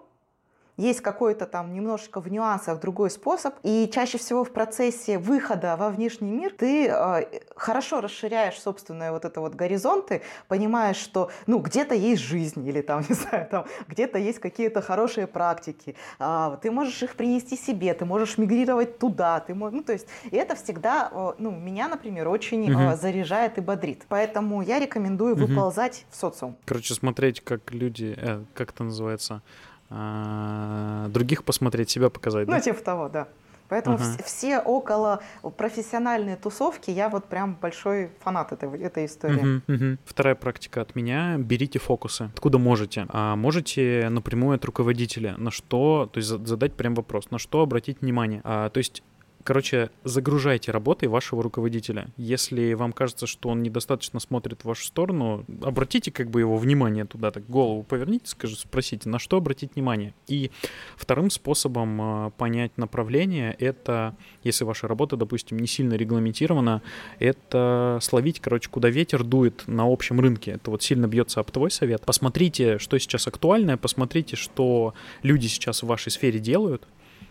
[SPEAKER 1] есть какой-то там немножечко в нюансах другой способ, и чаще всего в процессе выхода во внешний мир ты э, хорошо расширяешь собственные вот это вот горизонты, понимаешь, что ну где-то есть жизнь или там не знаю там где-то есть какие-то хорошие практики, а, ты можешь их принести себе, ты можешь мигрировать туда, ты можешь, ну то есть и это всегда, э, ну меня, например, очень э, заряжает и бодрит, поэтому я рекомендую
[SPEAKER 2] Мгм.
[SPEAKER 1] выползать в социум.
[SPEAKER 2] Короче, смотреть, как люди, э, как это называется, других посмотреть, себя показать, да?
[SPEAKER 1] Ну, типа того, да. Поэтому
[SPEAKER 2] Ага.
[SPEAKER 1] вс- все около профессиональные тусовки, я вот прям большой фанат этой, этой истории.
[SPEAKER 2] Мгм, мгм. Вторая практика от меня. Берите фокусы. Откуда можете? А можете напрямую от руководителя. На что, то есть за- задать прям вопрос, на что обратить внимание. А, то есть Короче, загружайте работой вашего руководителя. Если вам кажется, что он недостаточно смотрит в вашу сторону, обратите как бы его внимание туда, так голову поверните, скажи, спросите, на что обратить внимание. И вторым способом а, понять направление, это, если ваша работа, допустим, не сильно регламентирована, это словить, короче, куда ветер дует на общем рынке. Это вот сильно бьется об твой совет. Посмотрите, что сейчас актуальное, посмотрите, что люди сейчас в вашей сфере делают,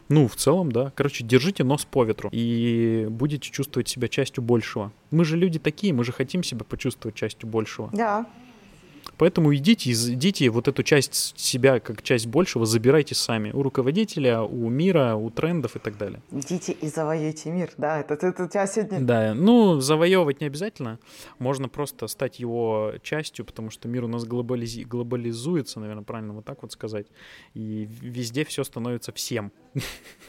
[SPEAKER 2] ну, в целом, да. Короче, держите нос по ветру и будете чувствовать себя частью большего. Мы же люди такие, мы же хотим себя почувствовать частью большего.
[SPEAKER 1] Да,
[SPEAKER 2] Поэтому идите, идите вот эту часть себя, как часть большего, забирайте сами. У руководителя, у мира, у трендов и так далее.
[SPEAKER 1] идите и завоюйте мир. Да, это, это, у тебя сегодня...
[SPEAKER 2] Да, ну, завоевывать не обязательно. Можно просто стать его частью, потому что мир у нас глобализи- глобализуется, наверное, правильно вот так вот сказать. И везде все становится всем.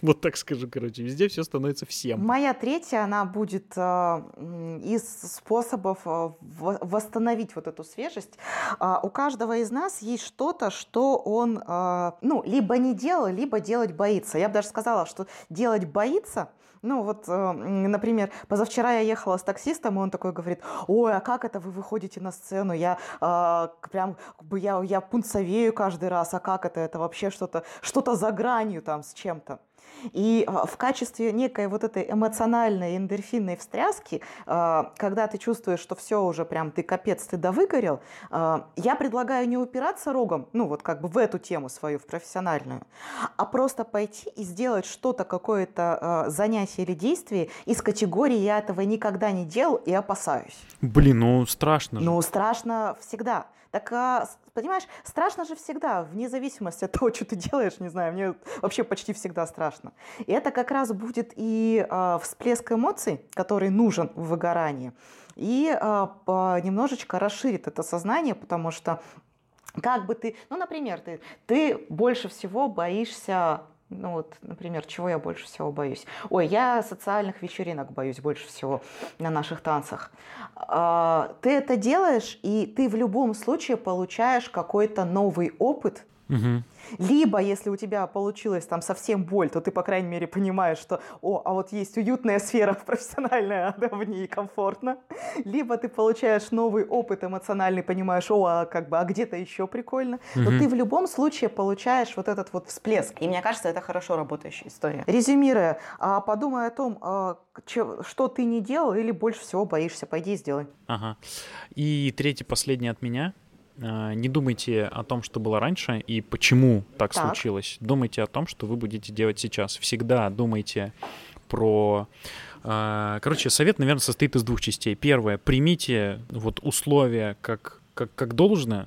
[SPEAKER 2] Вот так скажу, короче, везде все становится всем.
[SPEAKER 1] Моя третья, она будет м, из способов во- восстановить вот эту свежесть. А, у каждого из нас есть что-то, что он, э, ну, либо не делал, либо делать боится. Я бы даже сказала, что делать боится. Ну вот, м, например, позавчера я ехала с таксистом, и он такой говорит, ой, а как это вы выходите на сцену? Я прям, я, я пунцовею каждый раз, а как это? Это вообще что-то что за гранью там с чем-то. И а, в качестве некой вот этой эмоциональной эндорфинной встряски, а, когда ты чувствуешь, что все уже прям ты капец, ты довыгорел, а, я предлагаю не упираться рогом, ну вот как бы в эту тему свою, в профессиональную, а просто пойти и сделать что-то, какое-то занятие или действие из категории «я этого никогда не делал и опасаюсь».
[SPEAKER 2] Блин, ну страшно же.
[SPEAKER 1] Ну, страшно всегда. Так, а, понимаешь, страшно же всегда, вне зависимости от того, что ты делаешь, не знаю, мне вообще почти всегда страшно. И это как раз будет и а, всплеск эмоций, который нужен в выгорании, и а, немножечко расширит это сознание, потому что как бы ты, ну, например, ты, ты больше всего боишься, ну вот, например, чего я больше всего боюсь? Ой, я социальных вечеринок боюсь больше всего на наших танцах. А, Ты это делаешь, и ты в любом случае получаешь какой-то новый опыт,
[SPEAKER 2] Мгм.
[SPEAKER 1] либо, если у тебя получилось там совсем боль, то ты, по крайней мере, понимаешь, что, о, а вот есть уютная сфера профессиональная, да, в ней комфортно. Либо ты получаешь новый опыт эмоциональный, понимаешь, о, а как бы, а где-то еще прикольно. Но
[SPEAKER 2] Мгм.
[SPEAKER 1] ты в любом случае получаешь вот этот вот всплеск. И мне кажется, это хорошо работающая история. Резюмируя, а, подумай о том, а, что ты не делал или больше всего боишься. Пойди и сделай.
[SPEAKER 2] Ага. И третий, последний от меня. А, Не думайте о том, что было раньше и почему так,
[SPEAKER 1] Так.
[SPEAKER 2] случилось. Думайте о том, что вы будете делать сейчас. Всегда думайте про... а, Короче, совет, наверное, состоит из двух частей. Первое, примите вот условия как, как, как должное,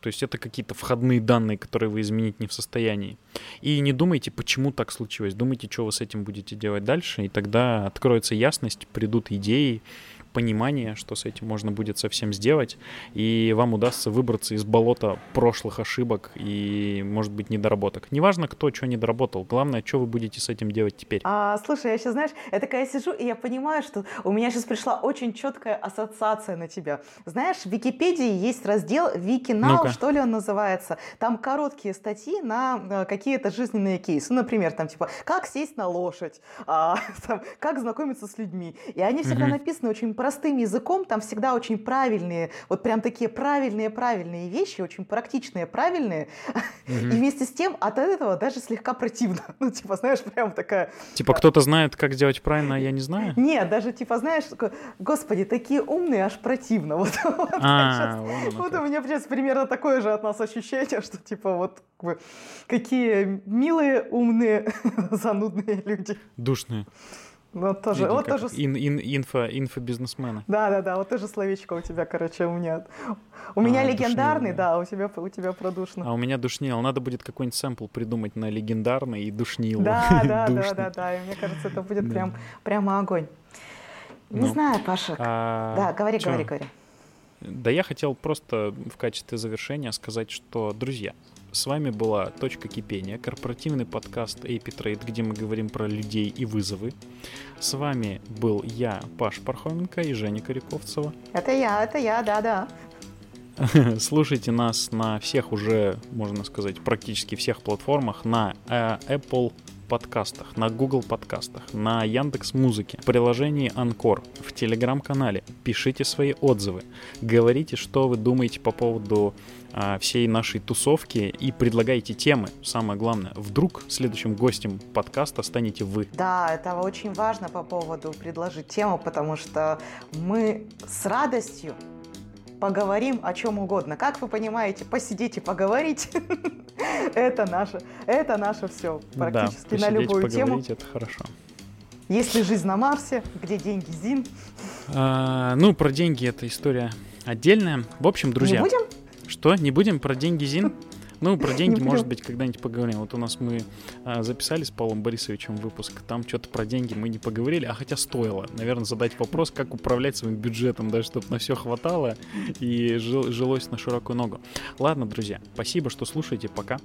[SPEAKER 2] То есть это какие-то входные данные, которые вы изменить не в состоянии. И не думайте, почему так случилось. Думайте, что вы с этим будете делать дальше, и тогда откроется ясность, придут идеи, понимание, что с этим можно будет совсем сделать, и вам удастся выбраться из болота прошлых ошибок и, может быть, недоработок. Неважно, кто что недоработал, главное, что вы будете с этим делать теперь.
[SPEAKER 1] А, слушай, я сейчас, знаешь, я такая сижу, и я понимаю, что у меня сейчас пришла очень четкая ассоциация на тебя. Знаешь, в Википедии есть раздел Викинау, ну что ли он называется. Там короткие статьи на э, какие-то жизненные кейсы. Ну, например, там типа, как сесть на лошадь, а, там, как знакомиться с людьми. И они всегда угу. написаны очень простым языком, там всегда очень правильные, вот прям такие правильные-правильные вещи, очень практичные, правильные. Mm-hmm. И вместе с тем от этого даже слегка противно. Ну, типа, знаешь, прям такая...
[SPEAKER 2] Типа кто-то знает, как сделать правильно, а я не знаю?
[SPEAKER 1] Нет, даже типа, знаешь, господи, такие умные, аж противно. Вот, вот, а, сейчас, вот у меня сейчас примерно такое же от нас ощущение, что типа вот какие милые, умные, занудные люди.
[SPEAKER 2] Душные.
[SPEAKER 1] Вот тоже, вот тоже...
[SPEAKER 2] Ин, ин, инфо, инфобизнесмена.
[SPEAKER 1] Да, да, да, вот тоже словечко у тебя, короче, у меня. У меня а, легендарный, душнил, да, у тебя, у тебя продушно.
[SPEAKER 2] А у меня душнил. Надо будет какой-нибудь сэмпл придумать на легендарный и душнил.
[SPEAKER 1] Да, да, да, да, да. И мне кажется, это будет прям, прямо огонь. Не ну, знаю, Паша. А, да, говори, чё? говори, говори.
[SPEAKER 2] Да я хотел просто в качестве завершения сказать, что, друзья, с вами была «Точка кипения», корпоративный подкаст AP Trade, где мы говорим про людей и вызовы. С вами был я, Паш Пархоменко и Женя Коряковцева.
[SPEAKER 1] Это я, это я, да-да.
[SPEAKER 2] Слушайте нас на всех уже, можно сказать, практически всех платформах, на э, Apple подкастах, на Google подкастах, на Яндекс Музыке, в приложении Анкор, в Телеграм-канале. Пишите свои отзывы, говорите, что вы думаете по поводу всей нашей тусовки и предлагайте темы. Самое главное, вдруг следующим гостем подкаста станете вы.
[SPEAKER 1] Да, это очень важно по поводу предложить тему, потому что мы с радостью поговорим о чем угодно. Как вы понимаете, посидеть и поговорить это наше, это наше все. Практически на любую тему.
[SPEAKER 2] это хорошо.
[SPEAKER 1] Есть ли жизнь на Марсе? Где деньги, Зин?
[SPEAKER 2] А, ну, про деньги это история отдельная. В общем, друзья.
[SPEAKER 1] Не будем?
[SPEAKER 2] Что? Не будем про деньги, Зин? Ну, про деньги, может быть, когда-нибудь поговорим. Вот у нас мы а, записали с Павлом Борисовичем выпуск, там что-то про деньги мы не поговорили, а хотя стоило, наверное, задать вопрос, как управлять своим бюджетом, да, чтобы на все хватало и жил, жилось на широкую ногу. Ладно, друзья, спасибо, что слушаете, пока.